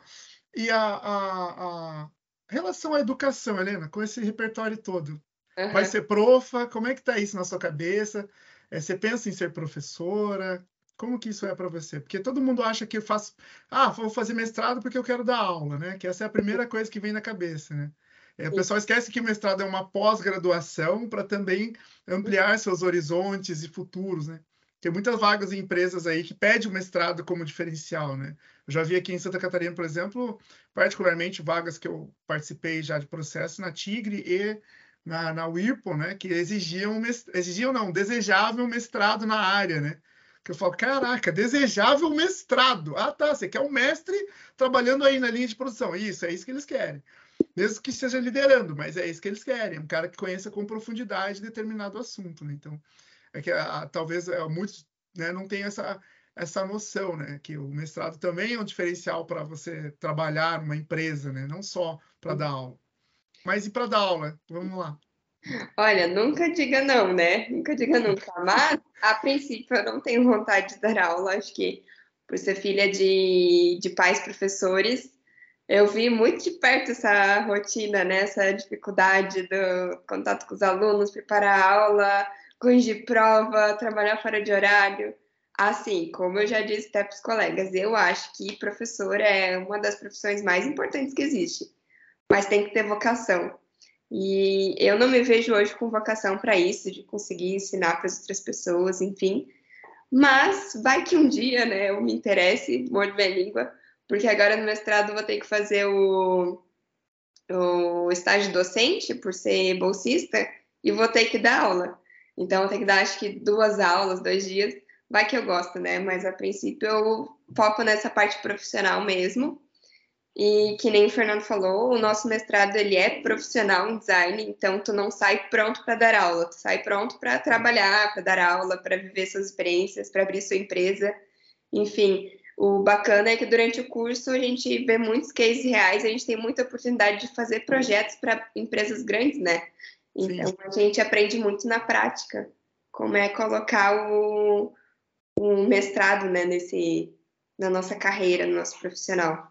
E a, a, a relação à educação, Helena, com esse repertório todo, uhum. vai ser profa? Como é que tá isso na sua cabeça? É, você pensa em ser professora? Como que isso é para você? Porque todo mundo acha que eu faço, ah, vou fazer mestrado porque eu quero dar aula, né? Que essa é a primeira coisa que vem na cabeça, né? É, o pessoal esquece que o mestrado é uma pós-graduação para também ampliar seus horizontes e futuros, né? Tem muitas vagas em empresas aí que pedem o mestrado como diferencial, né? Eu já vi aqui em Santa Catarina, por exemplo, particularmente vagas que eu participei já de processo na Tigre e na, na Whirlpool, né? Que exigiam, exigiam não, desejavam mestrado na área, né? Que eu falo, caraca, desejável mestrado. Ah, tá, você quer um mestre trabalhando aí na linha de produção. Isso, é isso que eles querem. Mesmo que esteja liderando, mas é isso que eles querem. Um cara que conheça com profundidade determinado assunto, né? Então, é que a, a, talvez é, muitos né, não tenham essa, essa noção, né? Que o mestrado também é um diferencial para você trabalhar numa empresa, né? Não só para dar aula. Mas e para dar aula? Vamos lá. Olha, nunca diga não, né? Nunca diga nunca. Mas, a princípio, eu não tenho vontade de dar aula. Acho que, por ser filha de, de pais professores, eu vi muito de perto essa rotina, né? Essa dificuldade do contato com os alunos, preparar aula, corrigir prova, trabalhar fora de horário. Assim, como eu já disse até para os colegas, eu acho que professor é uma das profissões mais importantes que existe, mas tem que ter vocação. E eu não me vejo hoje com vocação para isso, de conseguir ensinar para as outras pessoas, enfim. Mas vai que um dia, né, eu me interesse, mordo minha língua, porque agora no mestrado vou ter que fazer o, o estágio docente, por ser bolsista, e vou ter que dar aula. Então, tenho que dar, acho que, duas aulas, dois dias. Vai que eu gosto, né? Mas, a princípio, eu foco nessa parte profissional mesmo. E que nem o Fernando falou, o nosso mestrado ele é profissional em design, então tu não sai pronto para dar aula, tu sai pronto para trabalhar, para dar aula, para viver suas experiências, para abrir sua empresa. Enfim, o bacana é que durante o curso a gente vê muitos cases reais, a gente tem muita oportunidade de fazer projetos para empresas grandes, né? Então Sim. a gente aprende muito na prática como é colocar o, o mestrado né, nesse, na nossa carreira, no nosso profissional.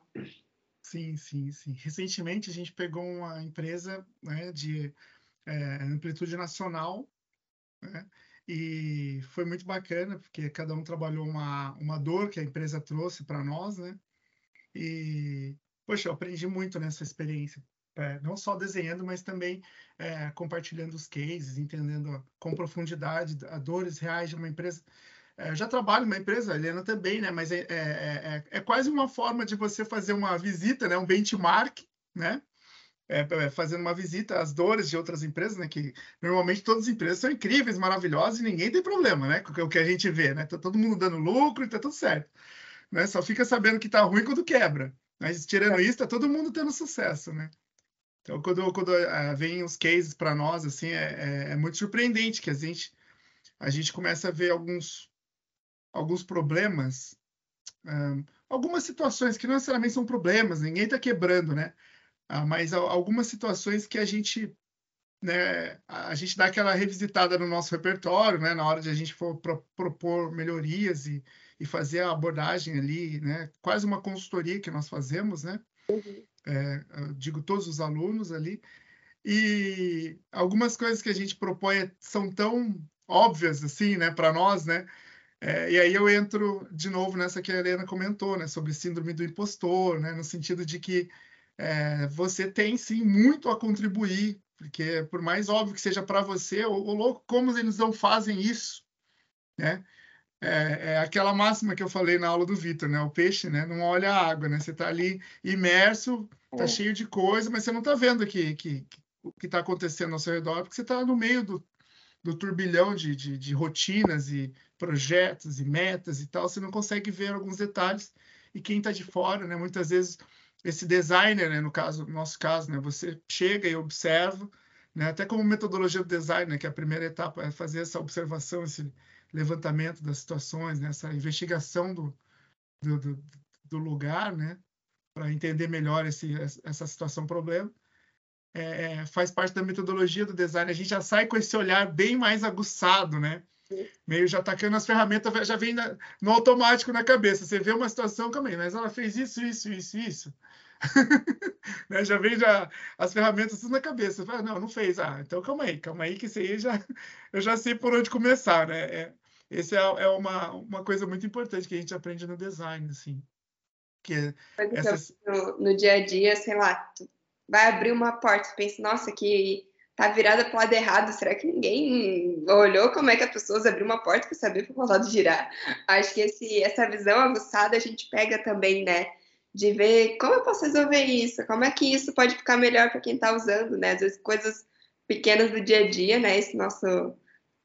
Sim, sim, sim. Recentemente a gente pegou uma empresa né, de é, amplitude nacional, né, e foi muito bacana, porque cada um trabalhou uma, uma dor que a empresa trouxe para nós, né? E, poxa, eu aprendi muito nessa experiência, é, não só desenhando, mas também é, compartilhando os cases, entendendo com profundidade as dores reais de uma empresa. É, já trabalho numa empresa, a Helena também, né? Mas é, é, é, é, quase uma forma de você fazer uma visita, né? Um benchmark, né? É, é, fazendo uma visita às dores de outras empresas, né? Que normalmente todas as empresas são incríveis, maravilhosas e ninguém tem problema, né? Com o que a gente vê, né? Tá todo mundo dando lucro e tá tudo certo, né? Só fica sabendo que tá ruim quando quebra. Mas tirando isso, tá todo mundo tendo sucesso, né? Então, quando, quando uh, vem os cases para nós, assim, é, é, é, muito surpreendente que a gente, a gente começa a ver alguns alguns problemas, um, algumas situações que não necessariamente são problemas, ninguém está quebrando, né? Ah, mas algumas situações que a gente, né, a gente dá aquela revisitada no nosso repertório, né, na hora de a gente for pro, propor melhorias e, e fazer a abordagem ali, né, quase uma consultoria que nós fazemos, né? Uhum. É, digo todos os alunos ali. E algumas coisas que a gente propõe são tão óbvias assim, né, para nós, né? É, e aí eu entro de novo nessa que a Helena comentou, né, sobre síndrome do impostor, né, no sentido de que é, você tem sim muito a contribuir, porque por mais óbvio que seja para você, o, louco, como eles não fazem isso, né? É, é, aquela máxima que eu falei na aula do Vitor, né? O peixe, né? Não olha a água, né? Você está ali imerso, está é. cheio de coisa, mas você não está vendo que, que, que, o que está acontecendo ao seu redor, porque você está no meio do, do turbilhão de, de, de, rotinas e projetos e metas e tal, você não consegue ver alguns detalhes. E quem está de fora, né, muitas vezes esse designer, né, no caso, no nosso caso, né, você chega e observa, né, até como metodologia do design, né, que é a primeira etapa é fazer essa observação, esse levantamento das situações, né, essa investigação do, do, do, do lugar, né, para entender melhor esse, essa situação problema é, é, faz parte da metodologia do design. A gente já sai com esse olhar bem mais aguçado, né? Meio já atacando as ferramentas, já vem na, no automático na cabeça. Você vê uma situação, calma aí, mas ela fez isso, isso, isso, isso. né? Já vem já as ferramentas tudo na cabeça. Fala, não, não fez. Ah, então calma aí, calma aí, que isso aí já, eu já sei por onde começar, né? É, esse é, é uma, uma coisa muito importante que a gente aprende no design, assim. Que essas... no, no dia a dia, sei lá, vai abrir uma porta, pensa, nossa, que tá virada para o lado errado. Será que ninguém olhou como é que as pessoas abriram uma porta para saber para o lado girar? Acho que esse, essa visão aguçada a gente pega também, né? De ver como eu posso resolver isso, como é que isso pode ficar melhor para quem está usando, né? Às vezes coisas pequenas do dia a dia, né? Esse nosso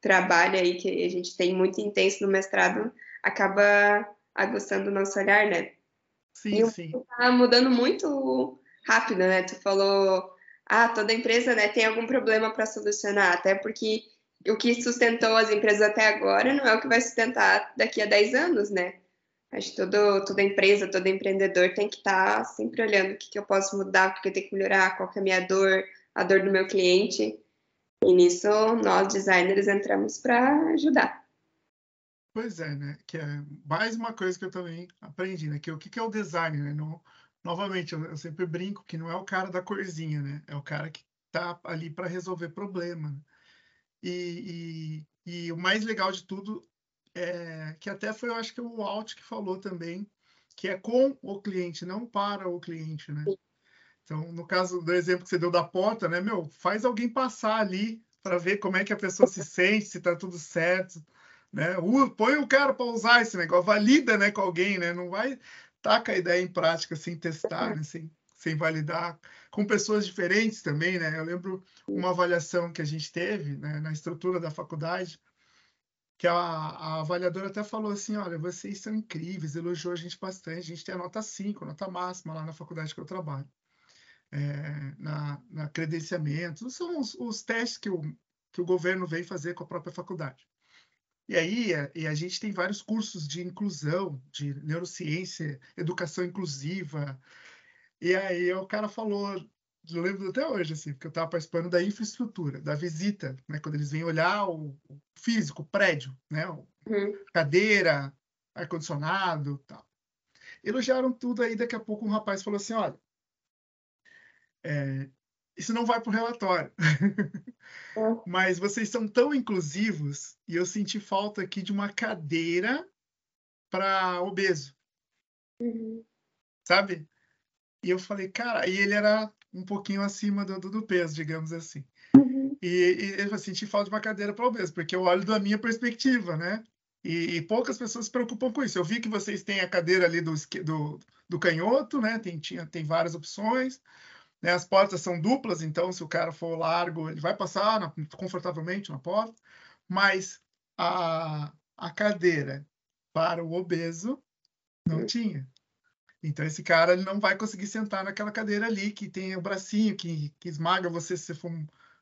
trabalho aí que a gente tem muito intenso no mestrado acaba aguçando o nosso olhar, né? Sim, e sim. Tá mudando muito rápido, né? Tu falou ah, toda empresa né, tem algum problema para solucionar, até porque o que sustentou as empresas até agora não é o que vai sustentar daqui a 10 anos, né? Acho que todo, toda empresa, todo empreendedor tem que estar tá sempre olhando o que, que eu posso mudar, o que, que eu tenho que melhorar, qual que é a minha dor, a dor do meu cliente. E nisso nós, designers, entramos para ajudar. Pois é, né? Que é mais uma coisa que eu também aprendi, né? Que o que, que é o design, né? Não, novamente, eu, eu, sempre brinco que não é o cara da corzinha, né? É o cara que tá ali para resolver problema. Né? E, e, e, o mais legal de tudo é que até foi, eu acho que o Alt que falou também, que é com o cliente, não para o cliente, né? Então, no caso do exemplo que você deu da porta, né, meu, faz alguém passar ali para ver como é que a pessoa se sente, se tá tudo certo, né? Põe o cara para usar esse negócio, valida, né, com alguém, né? Não vai taca a ideia em prática sem testar, né? sem, sem validar, com pessoas diferentes também, né? Eu lembro uma avaliação que a gente teve né, na estrutura da faculdade, que a, a, avaliadora até falou assim, olha, vocês são incríveis, elogiou a gente bastante, a gente tem a nota 5, nota máxima lá na faculdade que eu trabalho, é, na, na credenciamento, são os, os testes que o, que o governo veio fazer com a própria faculdade. E aí, a, e a gente tem vários cursos de inclusão, de neurociência, educação inclusiva. E aí o cara falou, eu lembro até hoje, assim, porque eu estava participando da infraestrutura, da visita, né, quando eles vêm olhar o, o físico, o prédio, né, o, uhum. cadeira, ar-condicionado, tal. Elogiaram tudo aí, daqui a pouco um rapaz falou assim, olha, é, isso não vai para o relatório. É. Mas vocês são tão inclusivos e eu senti falta aqui de uma cadeira para obeso. Uhum. Sabe? E eu falei, cara, e ele era um pouquinho acima do, do peso, digamos assim. Uhum. E, e eu senti falta de uma cadeira para obeso, porque eu olho da minha perspectiva, né? E, e, poucas pessoas se preocupam com isso. Eu vi que vocês têm a cadeira ali do, do, do canhoto, né? Tem, tinha, tem várias opções. Né? As portas são duplas, então se o cara for largo, ele vai passar na, confortavelmente na porta, mas a, a cadeira para o obeso não tinha. Então esse cara ele não vai conseguir sentar naquela cadeira ali que tem o bracinho que, que esmaga você se você for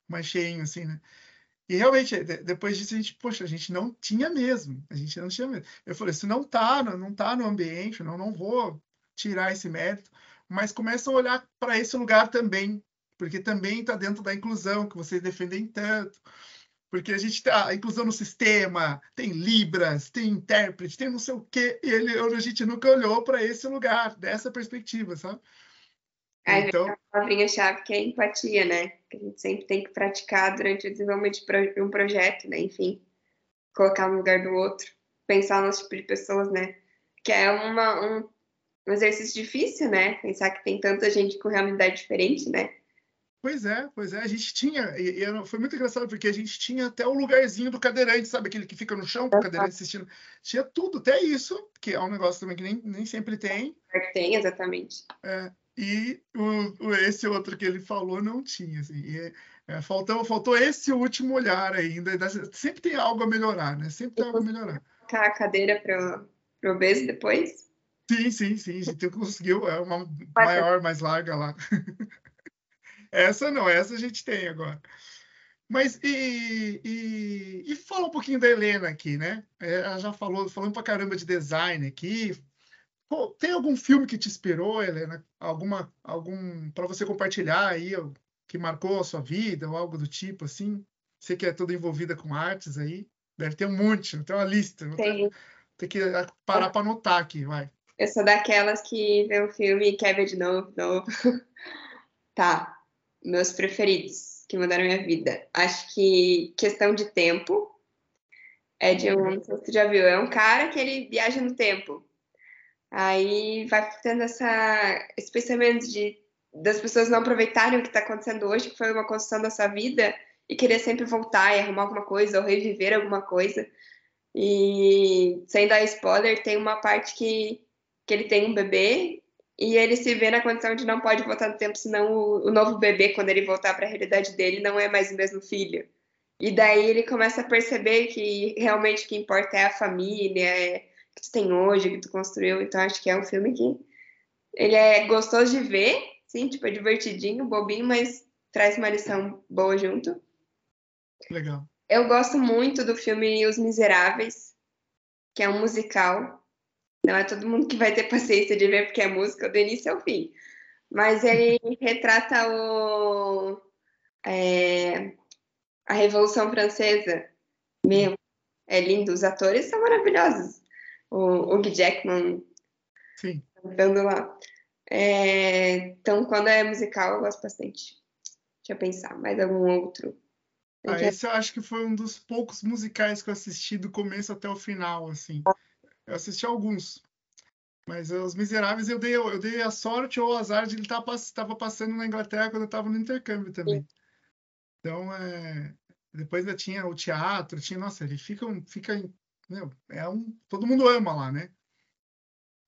mais cheinho assim, né? E realmente, depois disso, a gente, poxa, a gente não tinha mesmo. A gente não tinha mesmo. Eu falei, se não tá, não tá no ambiente, não, não vou tirar esse mérito mas começam a olhar para esse lugar também, porque também está dentro da inclusão que vocês defendem tanto. Porque a gente tem a inclusão no sistema, tem Libras, tem intérprete, tem não sei o quê, e ele, a gente nunca olhou para esse lugar, dessa perspectiva, sabe? É, então... a palavrinha-chave que é empatia, né? Que a gente sempre tem que praticar durante o desenvolvimento de um projeto, né? Enfim, colocar no lugar do outro, pensar no tipo de pessoas, né? Que é uma, um um exercício difícil, né? Pensar que tem tanta gente com realidade diferente, né? Pois é, pois é. A gente tinha, e, e, foi muito engraçado porque a gente tinha até o lugarzinho do cadeirante, sabe? Aquele que fica no chão com o cadeirante assistindo. Tinha tudo, até isso, que é um negócio também que nem, nem sempre tem. É tem, exatamente. É, e o, esse outro que ele falou não tinha, assim. E, é, faltou, faltou esse último olhar ainda. Sempre tem algo a melhorar, né? Sempre tem algo a melhorar. Colocar a cadeira para o obeso depois? Sim, sim, sim. A gente conseguiu. É uma maior, mais larga lá. essa não, essa a gente tem agora. Mas e, e, e fala um pouquinho da Helena aqui, né? É, ela já falou, falando pra caramba de design aqui. Pô, tem algum filme que te inspirou, Helena? Alguma, algum para você compartilhar aí, que marcou a sua vida ou algo do tipo assim? Você que é toda envolvida com artes aí, deve ter um monte, tem uma lista. Tem. Tem que parar para anotar aqui, vai. Eu sou daquelas que vê um filme e quer ver de novo, de novo. tá, meus preferidos que mudaram minha vida. Acho que Questão de Tempo é de um, não sei se você já viu, é um cara que ele viaja no tempo. Aí vai tendo essa, esse pensamento de das pessoas não aproveitarem o que está acontecendo hoje, que foi uma construção da sua vida, e querer sempre voltar e arrumar alguma coisa ou reviver alguma coisa. E sem dar spoiler, tem uma parte que, que ele tem um bebê e ele se vê na condição de não pode voltar no tempo, senão o, o novo bebê, quando ele voltar para a realidade dele, não é mais o mesmo filho. E daí ele começa a perceber que realmente o que importa é a família, é o que tu tem hoje, o que tu construiu. Então acho que é um filme que ele é gostoso de ver, sim, tipo, é divertidinho, bobinho, mas traz uma lição boa junto. Legal. Eu gosto muito do filme Os Miseráveis, que é um musical. Não é todo mundo que vai ter paciência de ver porque é música do início ao fim. Mas ele retrata o, é, a Revolução Francesa. Meu, é lindo. Os atores são maravilhosos. O Hugh Jackman Sim. cantando lá. É, então, quando é musical, eu gosto bastante. Deixa eu pensar, mais algum outro. Ah, esse eu acho que foi um dos poucos musicais que eu assisti do começo até o final, assim. Eu assisti alguns. Mas Os Miseráveis eu dei, eu dei a sorte ou o azar de ele estava passando na Inglaterra quando eu estava no intercâmbio também. Então, é, depois ainda tinha o teatro, tinha, nossa, ele fica, fica meu, é um, todo mundo ama lá, né?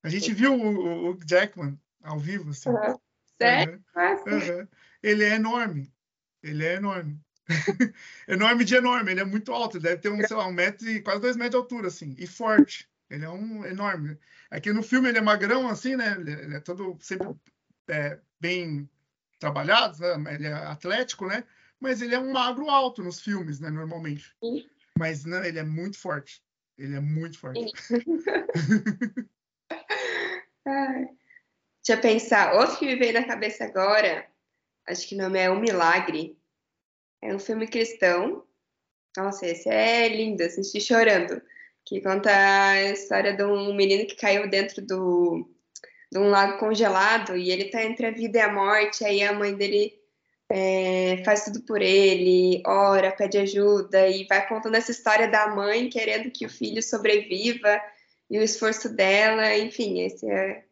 A gente viu o, o Jackman ao vivo, assim. Uhum. Sério? Uhum. Uhum. Ele é enorme. Ele é enorme. enorme de enorme, ele é muito alto, ele deve ter um, sei lá, um metro e quase dois metros de altura, assim, e forte. Ele é um enorme. Aqui no filme ele é magrão, assim, né? Ele é todo sempre é, bem trabalhado, né? ele é atlético, né? Mas ele é um magro alto nos filmes, né? Normalmente. Sim. Mas não, ele é muito forte. Ele é muito forte. Deixa eu pensar. Outro que me veio na cabeça agora, acho que o nome é O Milagre. É um filme cristão. Nossa, esse é lindo, assisti chorando. Que conta a história de um menino que caiu dentro do, de um lago congelado e ele tá entre a vida e a morte. Aí a mãe dele é, faz tudo por ele, ora, pede ajuda e vai contando essa história da mãe querendo que o filho sobreviva e o esforço dela. Enfim, esse é,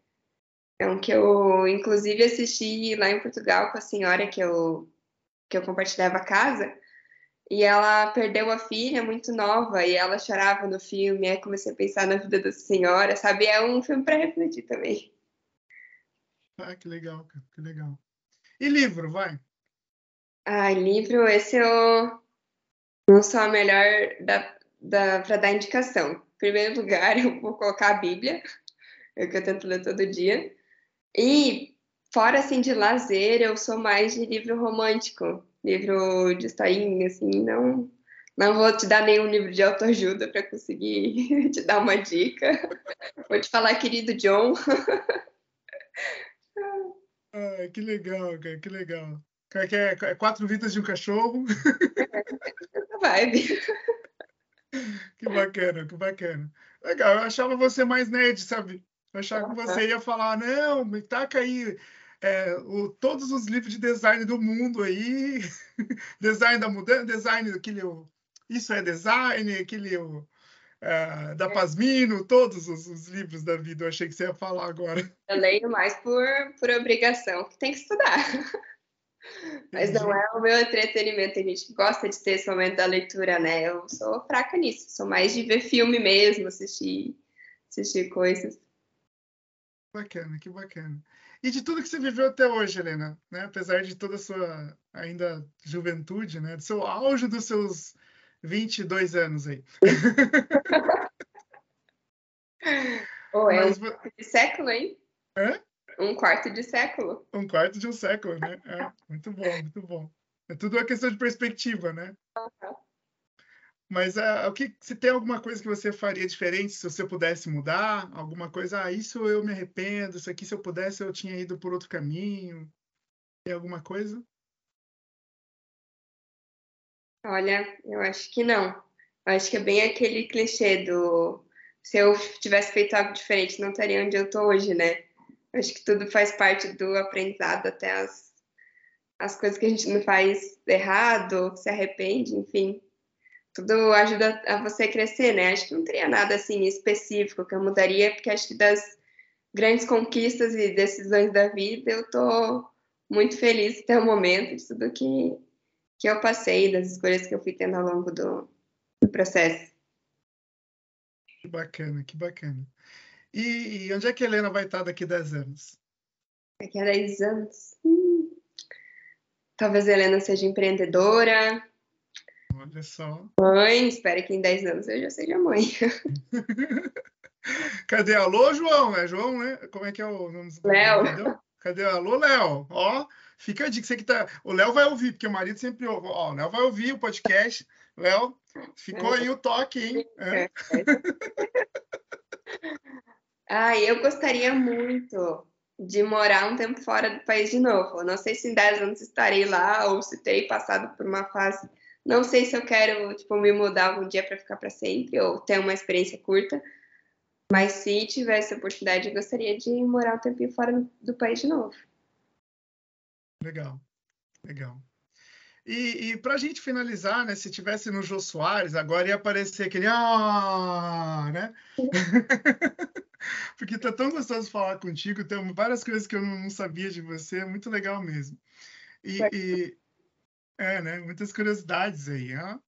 é um que eu, inclusive, assisti lá em Portugal com a senhora que eu que eu compartilhava a casa, e ela perdeu a filha muito nova e ela chorava no filme. Aí comecei a pensar na vida da senhora, sabe? É um filme para refletir também. Ah, que legal, que legal. E livro, vai? Ah, livro, esse eu não sou a melhor da, da, para dar indicação. Em primeiro lugar, eu vou colocar a Bíblia, é o que eu tento ler todo dia. E Fora, assim, de lazer, eu sou mais de livro romântico, livro de historinha, assim, não... Não vou te dar nenhum livro de autoajuda para conseguir te dar uma dica. Vou te falar, querido John. Ah, que legal, cara, que legal. Que é, é quatro vidas de um cachorro. Essa vibe. Que bacana, que bacana. Legal, eu achava você mais nerd, sabe? Eu achava que você ia falar, não, me taca aí é, o, todos os livros de design do mundo aí, design da mudança, design daquele, isso é design, aquele uh, da Pasmino, todos os, os, livros da vida, eu achei que você ia falar agora. Eu leio mais por, por obrigação, que tem que estudar. Mas não é o meu entretenimento, a gente gosta de ter esse momento da leitura, né? Eu sou fraca nisso, sou mais de ver filme mesmo, assistir, assistir coisas. Bacana, que bacana. E de tudo que você viveu até hoje, Helena, né? apesar de toda a sua ainda juventude, né? do seu auge dos seus 22 anos aí. é Mas... um quarto de século, hein? Hã? Um quarto de século. Um quarto de um século, né? É, muito bom, muito bom. É tudo uma questão de perspectiva, né? Uhum. Mas uh, o que, se tem alguma coisa que você faria diferente se você pudesse mudar? Alguma coisa, ah, isso eu me arrependo, isso aqui se eu pudesse eu tinha ido por outro caminho. Tem alguma coisa? Olha, eu acho que não. Eu acho que é bem aquele clichê do se eu tivesse feito algo diferente, não estaria onde eu estou hoje, né? Eu acho que tudo faz parte do aprendizado, até as, as coisas que a gente não faz errado, se arrepende, enfim tudo ajuda a você crescer, né? Acho que não teria nada assim específico que eu mudaria, porque acho que das grandes conquistas e decisões da vida eu tô muito feliz até o momento de tudo que, que eu passei, das escolhas que eu fui tendo ao longo do, do processo. Que bacana, que bacana. E, e, onde é que a Helena vai estar daqui a 10 anos? Daqui a 10 anos? Hum, talvez a Helena seja empreendedora. Olha só. Mãe, espero que em 10 anos eu já seja mãe. Cadê? Alô, João? É João, né? Como é que é o nome do Léo. Cadê? Alô, Léo? Ó, fica a dica. Você que tá... O Léo vai ouvir, porque o marido sempre ouve. Ó, o Léo vai ouvir o podcast. Léo, ficou aí o toque, hein? É. ah, eu gostaria muito de morar um tempo fora do país de novo. Não sei se em 10 anos estarei lá ou se terei passado por uma fase. Não sei se eu quero tipo, me mudar algum dia para ficar para sempre ou ter uma experiência curta. Mas se tivesse a oportunidade, eu gostaria de morar um tempinho fora do país de novo. Legal, legal. E, e para a gente finalizar, né? Se tivesse no Jô Soares, agora ia aparecer aquele ah, né? Porque tá tão gostoso falar contigo, tem várias coisas que eu não sabia de você, é muito legal mesmo. E, e é, né? Muitas curiosidades aí, ó.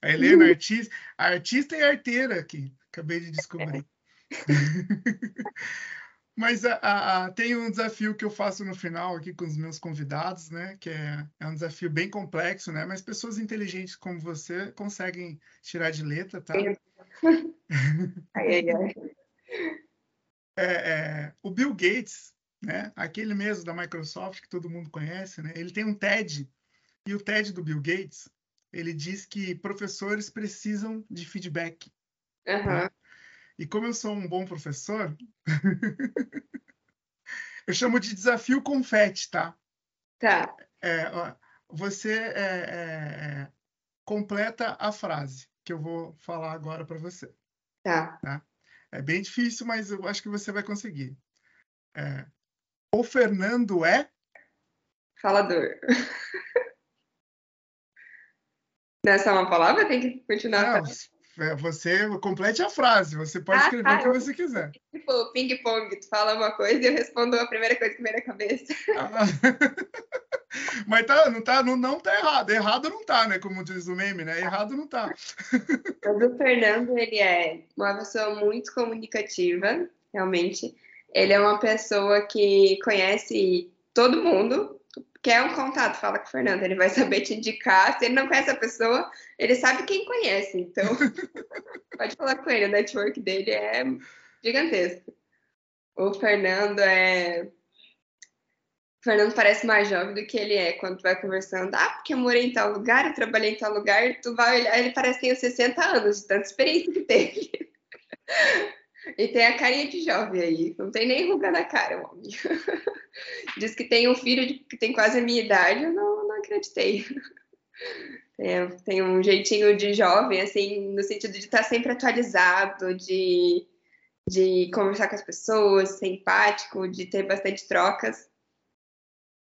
A Helena, uhum. artista, artista e arteira aqui, acabei de descobrir. Mas a, a, a, tem um desafio que eu faço no final aqui com os meus convidados, né? Que é, é, um desafio bem complexo, né? Mas pessoas inteligentes como você conseguem tirar de letra, tá? Ai, ai, ai. É, é, o Bill Gates, né? Aquele mesmo da Microsoft que todo mundo conhece, né? Ele tem um TED e o TED do Bill Gates ele diz que professores precisam de feedback. Uhum. Né? E como eu sou um bom professor, eu chamo de desafio confete, tá? Tá. É, você é, é, é, completa a frase que eu vou falar agora para você. Tá. tá. É bem difícil, mas eu acho que você vai conseguir. É, o Fernando é? Falador. Nessa é uma palavra? Tem que continuar. Não, é, você complete a frase, você pode ah, escrever tá, o que você quiser. Tipo, ping-pong, tu fala uma coisa e eu respondo a primeira coisa que vem na cabeça. Ah, mas tá, não, tá, não, não tá errado. Errado não tá, né? Como diz o meme, né? Errado não tá. Mas o Fernando, ele é uma pessoa muito comunicativa, realmente. Ele é uma pessoa que conhece todo mundo, quer um contato, fala com o Fernando, ele vai saber te indicar. Se ele não conhece a pessoa, ele sabe quem conhece. Então, pode falar com ele, o network dele é gigantesco. O Fernando é. O Fernando parece mais jovem do que ele é quando tu vai conversando. Ah, porque eu morei em tal lugar, eu trabalhei em tal lugar, tu vai olhar, ele parece que tem 60 anos, de tanta experiência que teve. E tem a carinha de jovem aí, não tem nem ruga na cara, o homem. Diz que tem um filho de, que tem quase a minha idade, eu não, não acreditei. Tem, tem um jeitinho de jovem, assim, no sentido de estar sempre atualizado, de, de conversar com as pessoas, ser empático, de ter bastante trocas.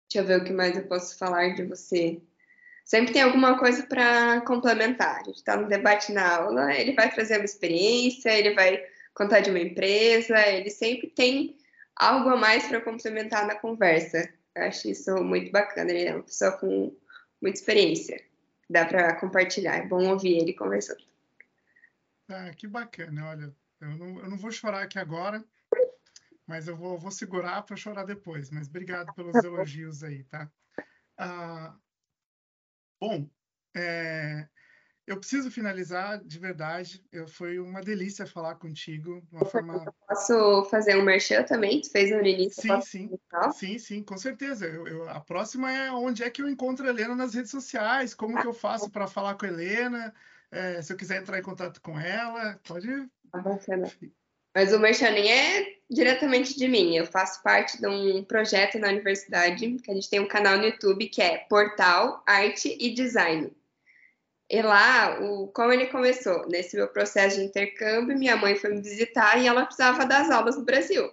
Deixa eu ver o que mais eu posso falar de você. Sempre tem alguma coisa para complementar. A gente está no debate na aula, ele vai trazer uma experiência, ele vai contar de uma empresa, ele sempre tem algo a mais para complementar na conversa. Eu acho isso muito bacana, ele é uma pessoa com muita experiência. Dá para compartilhar, é bom ouvir ele conversando. Ah, que bacana, olha, eu não, eu não vou chorar aqui agora, mas eu vou, vou segurar para chorar depois. Mas obrigado pelos tá elogios aí, tá? Ah, bom, é, eu preciso finalizar de verdade. Eu, foi uma delícia falar contigo. Uma forma... Eu posso fazer um merchan também? Tu fez no início? Sim, sim. Sim, sim, com certeza. Eu, eu, a próxima é onde é que eu encontro a Helena nas redes sociais, como ah, que eu faço para falar com a Helena. É, se eu quiser entrar em contato com ela, pode. Ah, bacana. Mas o merchan nem é diretamente de mim. Eu faço parte de um projeto na universidade, que a gente tem um canal no YouTube que é Portal Arte e Design. E lá, o, como ele começou? Nesse meu processo de intercâmbio, minha mãe foi me visitar e ela precisava das aulas no Brasil.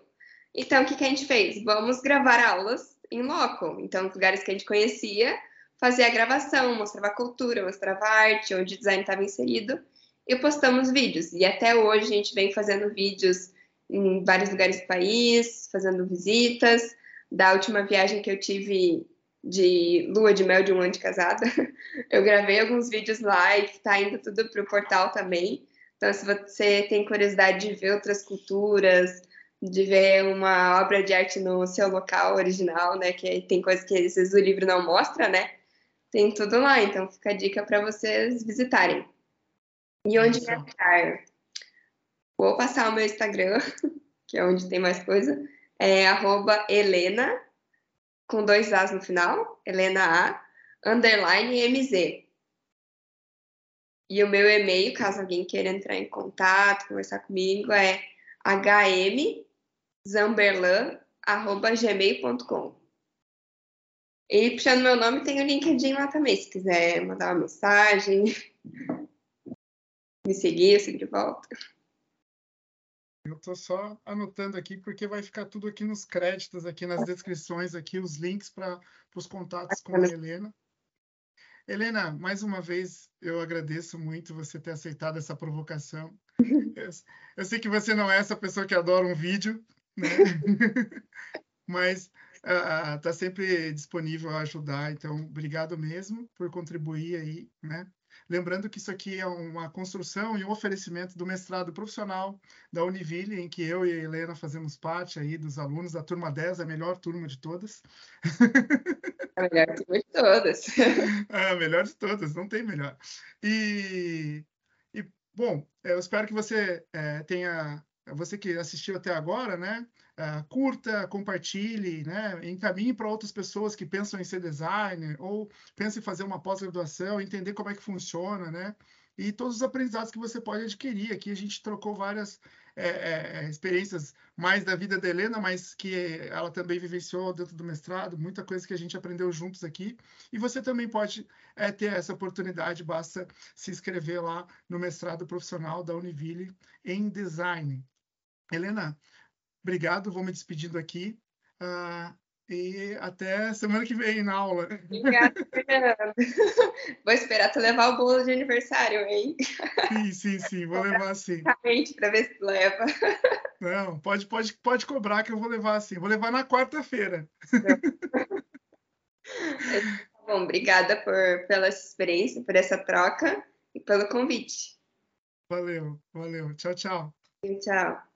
Então, o que, que a gente fez? Vamos gravar aulas em loco. Então, lugares que a gente conhecia, fazia a gravação, mostrava a cultura, mostrava a arte, onde o design estava inserido, e postamos vídeos. E até hoje a gente vem fazendo vídeos em vários lugares do país, fazendo visitas, da última viagem que eu tive de lua de mel de um ano de casada. Eu gravei alguns vídeos lá e está indo tudo para o portal também. Então, se você tem curiosidade de ver outras culturas, de ver uma obra de arte no seu local original, né? Que tem coisas que às vezes o livro não mostra, né? Tem tudo lá, então fica a dica para vocês visitarem. E onde me achar? Vou passar o meu Instagram, que é onde tem mais coisa. É arroba Helena, com dois As no final, Helena A, underline MZ. E o meu e-mail, caso alguém queira entrar em contato, conversar comigo, é hmzamberlan.gmail.com. E puxando meu nome, tem o LinkedIn lá também, se quiser mandar uma mensagem, me seguir, eu de volta. Eu estou só anotando aqui porque vai ficar tudo aqui nos créditos, aqui nas descrições, aqui os links para os contatos com a Helena. Helena, mais uma vez eu agradeço muito você ter aceitado essa provocação. Eu, eu sei que você não é essa pessoa que adora um vídeo, né? mas está uh, sempre disponível a ajudar. Então, obrigado mesmo por contribuir aí, né? Lembrando que isso aqui é uma construção e um oferecimento do mestrado profissional da Univille, em que eu e a Helena fazemos parte aí dos alunos da turma 10, a melhor turma de todas. A melhor turma de todas. A melhor de todas, não tem melhor. E, e bom, eu espero que você é, tenha, você que assistiu até agora, né? Uh, curta, compartilhe, né? encaminhe para outras pessoas que pensam em ser designer ou pensam em fazer uma pós-graduação, entender como é que funciona, né? E todos os aprendizados que você pode adquirir. Aqui a gente trocou várias é, é, experiências mais da vida da Helena, mas que ela também vivenciou dentro do mestrado, muita coisa que a gente aprendeu juntos aqui. E você também pode é, ter essa oportunidade, basta se inscrever lá no mestrado profissional da Univille em design. Helena, Obrigado, vou me despedindo aqui. Uh, e até semana que vem na aula. Obrigada, Fernando. Vou esperar tu levar o bolo de aniversário, hein? Sim, sim, sim, vou levar sim. Para ver se tu leva. Não, pode, pode, pode cobrar que eu vou levar sim. Vou levar na quarta-feira. Tá bom, obrigada por, pela experiência, por essa troca e pelo convite. Valeu, valeu. Tchau, tchau. Tchau.